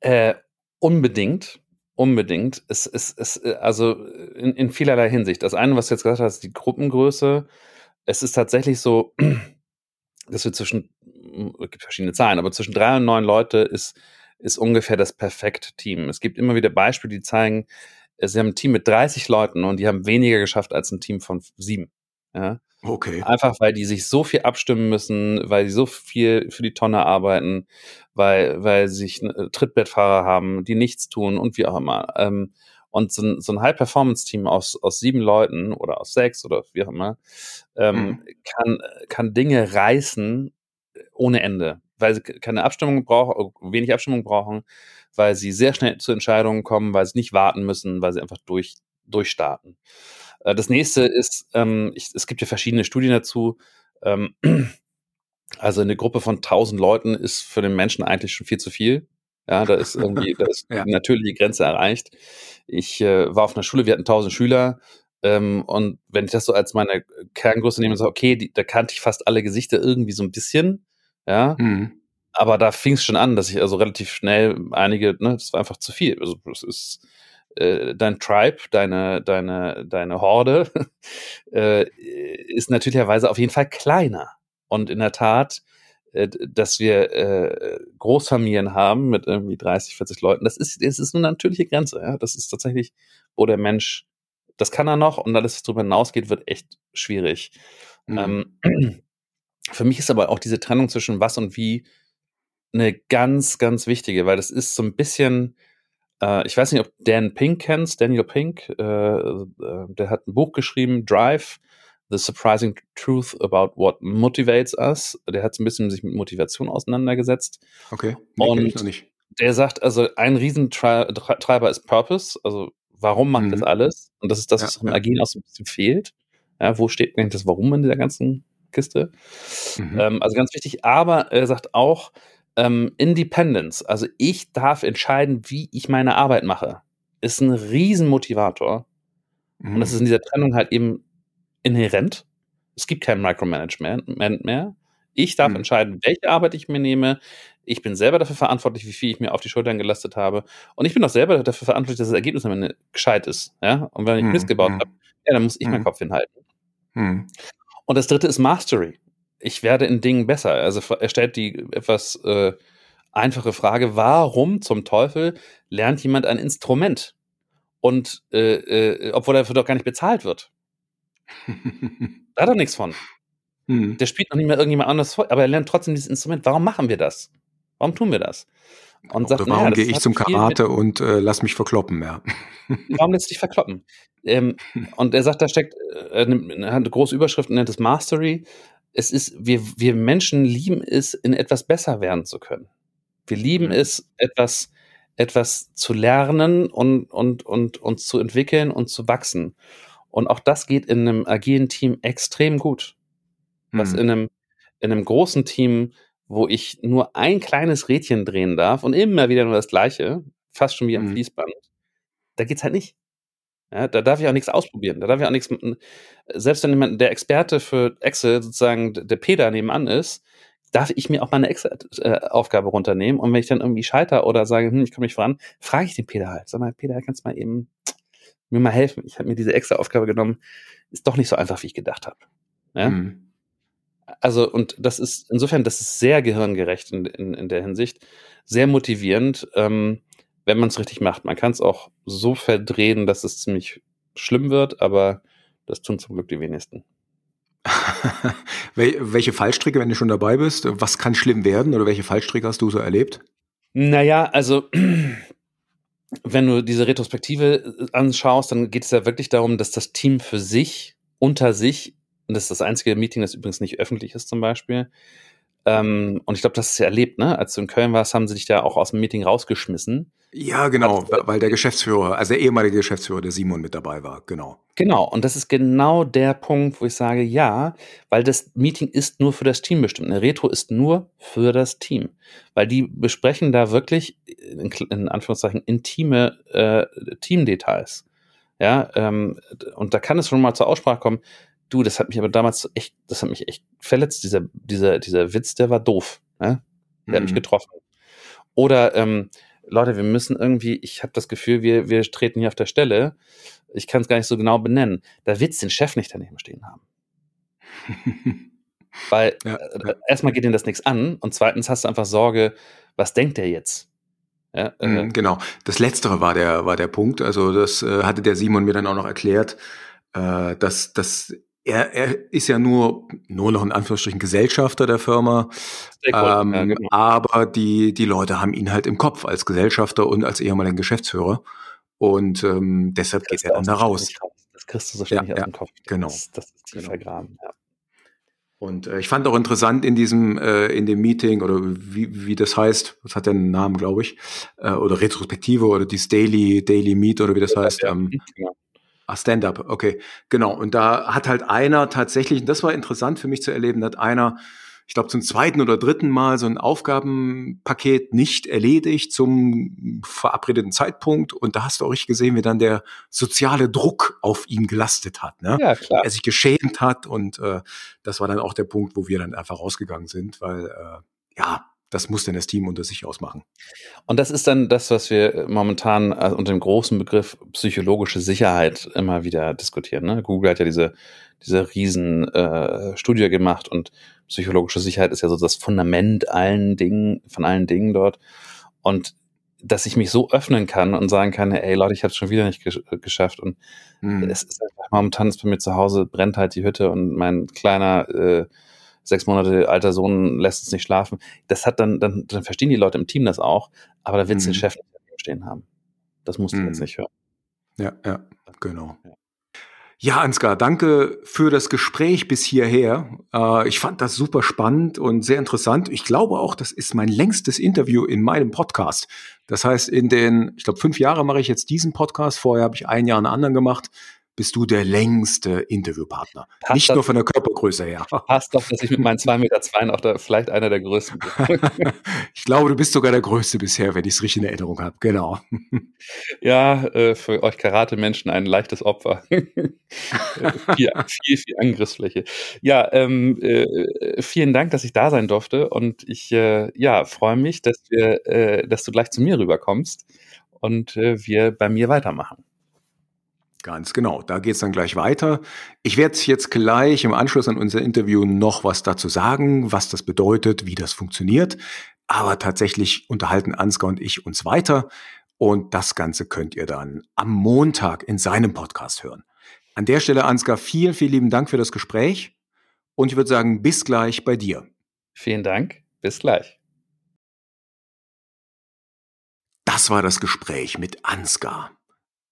Äh, unbedingt. Unbedingt. Es ist, es, also in, in vielerlei Hinsicht. Das eine, was du jetzt gesagt hast, die Gruppengröße. Es ist tatsächlich so, [CLEARS THROAT] dass wir zwischen, es gibt verschiedene Zahlen, aber zwischen drei und neun Leute ist, ist ungefähr das perfekte Team. Es gibt immer wieder Beispiele, die zeigen, sie haben ein Team mit 30 Leuten und die haben weniger geschafft als ein Team von sieben. Ja? Okay. Einfach weil die sich so viel abstimmen müssen, weil sie so viel für die Tonne arbeiten, weil, weil sie sich äh, Trittbettfahrer haben, die nichts tun und wie auch immer. Ähm, und so ein, so ein High-Performance-Team aus, aus sieben Leuten oder aus sechs oder wie auch immer, ähm, mhm. kann, kann Dinge reißen ohne Ende, weil sie keine Abstimmung brauchen, wenig Abstimmung brauchen, weil sie sehr schnell zu Entscheidungen kommen, weil sie nicht warten müssen, weil sie einfach durch, durchstarten. Äh, das nächste ist, ähm, ich, es gibt ja verschiedene Studien dazu. Ähm, [CLEARS THROAT] also eine Gruppe von 1000 Leuten ist für den Menschen eigentlich schon viel zu viel. Ja, da ist irgendwie, da ist [LAUGHS] ja. die natürliche Grenze erreicht. Ich äh, war auf einer Schule, wir hatten 1000 Schüler. Ähm, und wenn ich das so als meine Kerngröße nehme, so, okay, die, da kannte ich fast alle Gesichter irgendwie so ein bisschen. Ja. Mhm. Aber da fing es schon an, dass ich also relativ schnell einige, ne, das war einfach zu viel. Also, das ist, äh, dein Tribe, deine, deine, deine Horde, [LAUGHS] äh, ist natürlicherweise auf jeden Fall kleiner. Und in der Tat, äh, dass wir äh, Großfamilien haben mit irgendwie 30, 40 Leuten, das ist, das ist eine natürliche Grenze. Ja? Das ist tatsächlich, wo der Mensch, das kann er noch und alles, was darüber hinausgeht, wird echt schwierig. Mhm. Ähm, [CLEARS THROAT] für mich ist aber auch diese Trennung zwischen was und wie eine ganz, ganz wichtige, weil das ist so ein bisschen, äh, ich weiß nicht, ob Dan Pink kennst, Daniel Pink, äh, äh, der hat ein Buch geschrieben, Drive, The Surprising Truth About What Motivates Us. Der hat so ein bisschen sich mit Motivation auseinandergesetzt. Okay, nee, und nicht. der sagt, also ein Riesentreiber ist Purpose, also warum macht mhm. das alles? Und das ist das, was ja, im Agilen auch so ein bisschen fehlt. Ja, wo steht eigentlich das Warum in dieser ganzen Kiste? Mhm. Ähm, also ganz wichtig, aber er sagt auch, ähm, Independence, also ich darf entscheiden, wie ich meine Arbeit mache, ist ein Riesenmotivator. Mhm. Und das ist in dieser Trennung halt eben inhärent. Es gibt kein Micromanagement mehr. Ich darf mhm. entscheiden, welche Arbeit ich mir nehme. Ich bin selber dafür verantwortlich, wie viel ich mir auf die Schultern gelastet habe. Und ich bin auch selber dafür verantwortlich, dass das Ergebnis am Ende gescheit ist. Ja? Und wenn ich mhm. Mist gebaut mhm. habe, ja, dann muss ich meinen mhm. Kopf hinhalten. Mhm. Und das dritte ist Mastery ich werde in Dingen besser. Also er stellt die etwas äh, einfache Frage, warum zum Teufel lernt jemand ein Instrument? Und äh, äh, obwohl er dafür doch gar nicht bezahlt wird. [LAUGHS] da hat er nichts von. Hm. Der spielt noch nicht mehr irgendjemand anders vor, aber er lernt trotzdem dieses Instrument. Warum machen wir das? Warum tun wir das? Und sagt, warum naja, gehe ich zum Karate und äh, lass mich verkloppen, ja. [LAUGHS] Warum lässt dich verkloppen? Ähm, [LAUGHS] und er sagt, da steckt, äh, eine, eine große Überschrift nennt es Mastery es ist, wir, wir Menschen lieben es, in etwas besser werden zu können. Wir lieben mhm. es, etwas, etwas zu lernen und, und, und uns zu entwickeln und zu wachsen. Und auch das geht in einem agilen Team extrem gut. Was mhm. in einem, in einem großen Team, wo ich nur ein kleines Rädchen drehen darf und immer wieder nur das Gleiche, fast schon wie am mhm. Fließband, da geht's halt nicht. Ja, da darf ich auch nichts ausprobieren. Da darf ich auch nichts. Selbst wenn jemand, der Experte für Excel sozusagen der Peter nebenan ist, darf ich mir auch meine Excel-Aufgabe runternehmen. Und wenn ich dann irgendwie scheiter oder sage, hm, ich komme nicht voran, frage ich den Peter halt. Sag mal, Peter, kannst du mal eben mir mal helfen? Ich habe mir diese Excel-Aufgabe genommen. Ist doch nicht so einfach, wie ich gedacht habe. Ja? Mhm. Also, und das ist, insofern, das ist sehr gehirngerecht in, in, in der Hinsicht, sehr motivierend, ähm, wenn man es richtig macht. Man kann es auch so verdrehen, dass es ziemlich schlimm wird, aber das tun zum Glück die wenigsten. [LAUGHS] welche Fallstricke, wenn du schon dabei bist, was kann schlimm werden oder welche Fallstricke hast du so erlebt? Naja, also [CLEARS THROAT] wenn du diese Retrospektive äh, anschaust, dann geht es ja wirklich darum, dass das Team für sich, unter sich, und das ist das einzige Meeting, das übrigens nicht öffentlich ist zum Beispiel, ähm, und ich glaube, das ist ja erlebt, ne? Als du in Köln warst, haben sie dich da auch aus dem Meeting rausgeschmissen. Ja, genau, also, weil der Geschäftsführer, also der ehemalige Geschäftsführer, der Simon mit dabei war, genau. Genau, und das ist genau der Punkt, wo ich sage, ja, weil das Meeting ist nur für das Team bestimmt. Eine Retro ist nur für das Team, weil die besprechen da wirklich, in, in Anführungszeichen, intime äh, Teamdetails. Ja, ähm, und da kann es schon mal zur Aussprache kommen, du, das hat mich aber damals echt, das hat mich echt verletzt. Dieser, dieser, dieser Witz, der war doof. Ne? Der mhm. hat mich mhm. getroffen. Oder ähm, Leute, wir müssen irgendwie, ich habe das Gefühl, wir, wir treten hier auf der Stelle. Ich kann es gar nicht so genau benennen. Da wird den Chef nicht daneben stehen haben. [LAUGHS] Weil ja, äh, ja. erstmal geht ihnen das nichts an und zweitens hast du einfach Sorge, was denkt der jetzt? Ja, äh, mhm, genau. Das Letztere war der, war der Punkt. Also das äh, hatte der Simon mir dann auch noch erklärt, äh, dass, dass er, er ist ja nur, nur noch in Anführungsstrichen Gesellschafter der Firma. Ähm, ja, genau. Aber die, die Leute haben ihn halt im Kopf als Gesellschafter und als ehemaligen Geschäftsführer. Und ähm, deshalb das geht er dann da raus. Das kriegst du so ständig ja, aus dem Kopf. Genau. Das, das ist tief genau. vergraben, ja. Und äh, ich fand auch interessant in diesem, äh, in dem Meeting oder wie, wie das heißt, das hat ja einen Namen, glaube ich, äh, oder Retrospektive oder dieses Daily, Daily Meet oder wie das ja, heißt. Ja, ähm, genau. Ah, Stand-up, okay, genau. Und da hat halt einer tatsächlich, und das war interessant für mich zu erleben, hat einer, ich glaube, zum zweiten oder dritten Mal so ein Aufgabenpaket nicht erledigt zum verabredeten Zeitpunkt. Und da hast du auch richtig gesehen, wie dann der soziale Druck auf ihn gelastet hat. Ne? Ja, klar. Er sich geschämt hat. Und äh, das war dann auch der Punkt, wo wir dann einfach rausgegangen sind, weil äh, ja, das muss denn das Team unter sich ausmachen. Und das ist dann das, was wir momentan äh, unter dem großen Begriff psychologische Sicherheit immer wieder diskutieren. Ne? Google hat ja diese, diese riesen äh, Studie gemacht und psychologische Sicherheit ist ja so das Fundament allen Dingen, von allen Dingen dort. Und dass ich mich so öffnen kann und sagen kann, ey Leute, ich habe es schon wieder nicht gesch geschafft. Und hm. es ist einfach, momentan ist bei mir zu Hause, brennt halt die Hütte und mein kleiner äh, sechs Monate alter Sohn lässt uns nicht schlafen. Das hat dann, dann, dann verstehen die Leute im Team das auch, aber da wird es mhm. den Chef nicht stehen haben. Das musst du mhm. jetzt nicht hören. Ja, ja, genau. Ja. Ansgar, danke für das Gespräch bis hierher. Äh, ich fand das super spannend und sehr interessant. Ich glaube auch, das ist mein längstes Interview in meinem Podcast. Das heißt, in den, ich glaube, fünf Jahre mache ich jetzt diesen Podcast. Vorher habe ich ein Jahr einen anderen gemacht bist du der längste Interviewpartner. Passt Nicht nur von der Körpergröße her. [LAUGHS] Passt doch, dass ich mit meinen 2,2 Meter zwei auch da vielleicht einer der größten bin. [LAUGHS] ich glaube, du bist sogar der größte bisher, wenn ich es richtig in Erinnerung habe. Genau. [LAUGHS] Ja, äh, für euch Karate-Menschen ein leichtes Opfer. viel, viel, viel Angriffsfläche. Ja, ähm, äh, vielen Dank, dass ich da sein durfte und ich äh, ja, freue mich, dass wir, äh, dass du gleich zu mir rüberkommst und äh, wir bei mir weitermachen. Ganz genau, da geht's dann gleich weiter. Ich werde jetzt gleich im Anschluss an unser Interview noch was dazu sagen, was das bedeutet, wie das funktioniert. Aber tatsächlich unterhalten Ansgar und ich uns weiter. Und das Ganze könnt ihr dann am Montag in seinem Podcast hören. An der Stelle, Ansgar, vielen, vielen lieben Dank für das Gespräch. Und ich würde sagen, bis gleich bei dir. Vielen Dank, bis gleich. Das war das Gespräch mit Ansgar.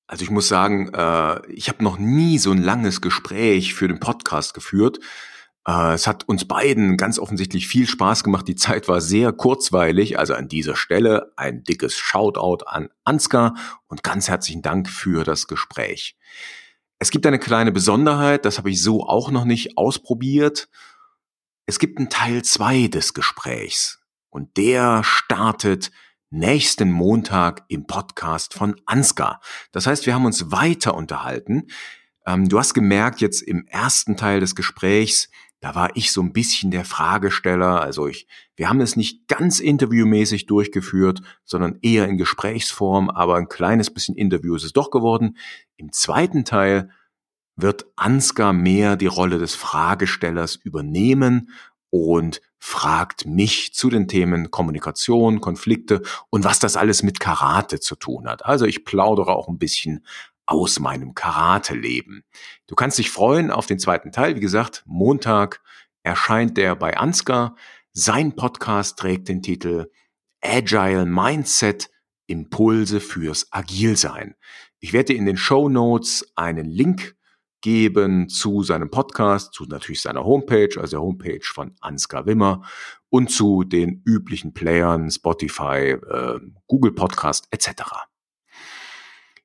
Also ich muss sagen, äh, ich habe noch nie so ein langes Gespräch für den Podcast geführt. Äh, es hat uns beiden ganz offensichtlich viel Spaß gemacht. Die Zeit war sehr kurzweilig. Also an dieser Stelle ein dickes Shoutout an Ansgar und ganz herzlichen Dank für das Gespräch. Es gibt eine kleine Besonderheit, das habe ich so auch noch nicht ausprobiert. Es gibt einen Teil zwei des Gesprächs und der startet nächsten Montag im Podcast von Ansgar. Das heißt, wir haben uns weiter unterhalten. Ähm, du hast gemerkt, jetzt im ersten Teil des Gesprächs, da war ich so ein bisschen der Fragesteller. Also ich, wir haben es nicht ganz interviewmäßig durchgeführt, sondern eher in Gesprächsform, aber ein kleines bisschen Interview ist es doch geworden. Im zweiten Teil wird Ansgar mehr die Rolle des Fragestellers übernehmen und fragt mich zu den Themen Kommunikation, Konflikte und was das alles mit Karate zu tun hat. Also ich plaudere auch ein bisschen aus meinem Karate-Leben. Du kannst dich freuen auf den zweiten Teil. Wie gesagt, Montag erscheint der bei Ansgar. Sein Podcast trägt den Titel Agile Mindset Impulse fürs Agilsein. Ich werde in den Show Notes einen Link geben zu seinem Podcast, zu natürlich seiner Homepage, also der Homepage von Ansgar Wimmer und zu den üblichen Playern Spotify, äh, Google Podcast etc.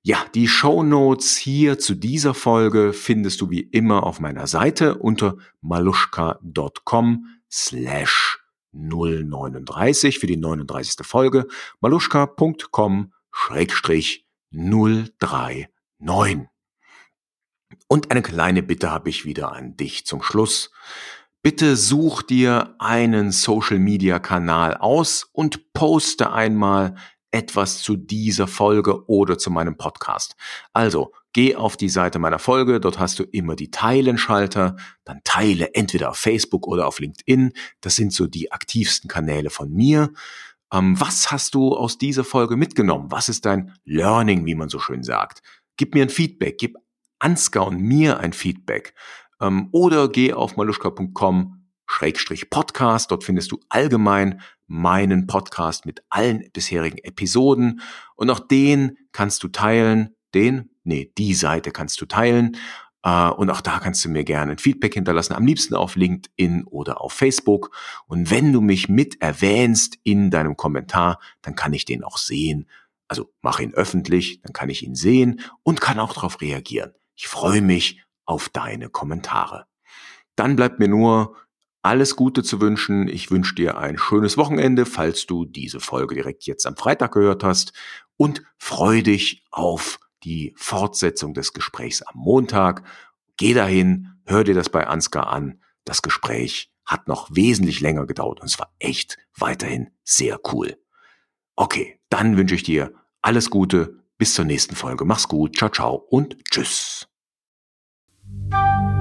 Ja, die Show Notes hier zu dieser Folge findest du wie immer auf meiner Seite unter maluschka.com slash 039 für die 39. Folge maluschka.com schrägstrich 039. Und eine kleine Bitte habe ich wieder an dich zum Schluss. Bitte such dir einen Social Media Kanal aus und poste einmal etwas zu dieser Folge oder zu meinem Podcast. Also, geh auf die Seite meiner Folge, dort hast du immer die Teilenschalter, dann teile entweder auf Facebook oder auf LinkedIn. Das sind so die aktivsten Kanäle von mir. Ähm, was hast du aus dieser Folge mitgenommen? Was ist dein Learning, wie man so schön sagt? Gib mir ein Feedback, gib Ansgar und mir ein Feedback. Ähm, oder geh auf maluschka.com Schrägstrich Podcast. Dort findest du allgemein meinen Podcast mit allen bisherigen Episoden. Und auch den kannst du teilen. Den? Nee, die Seite kannst du teilen. Uh, und auch da kannst du mir gerne ein Feedback hinterlassen, am liebsten auf LinkedIn oder auf Facebook. Und wenn du mich mit erwähnst in deinem Kommentar, dann kann ich den auch sehen. Also mach ihn öffentlich, dann kann ich ihn sehen und kann auch darauf reagieren. Ich freue mich auf deine Kommentare. Dann bleibt mir nur alles Gute zu wünschen. Ich wünsche dir ein schönes Wochenende, falls du diese Folge direkt jetzt am Freitag gehört hast und freu dich auf die Fortsetzung des Gesprächs am Montag. Geh dahin, hör dir das bei Ansgar an. Das Gespräch hat noch wesentlich länger gedauert und es war echt weiterhin sehr cool. Okay, dann wünsche ich dir alles Gute. Bis zur nächsten Folge. Mach's gut. Ciao, ciao und tschüss. Bye.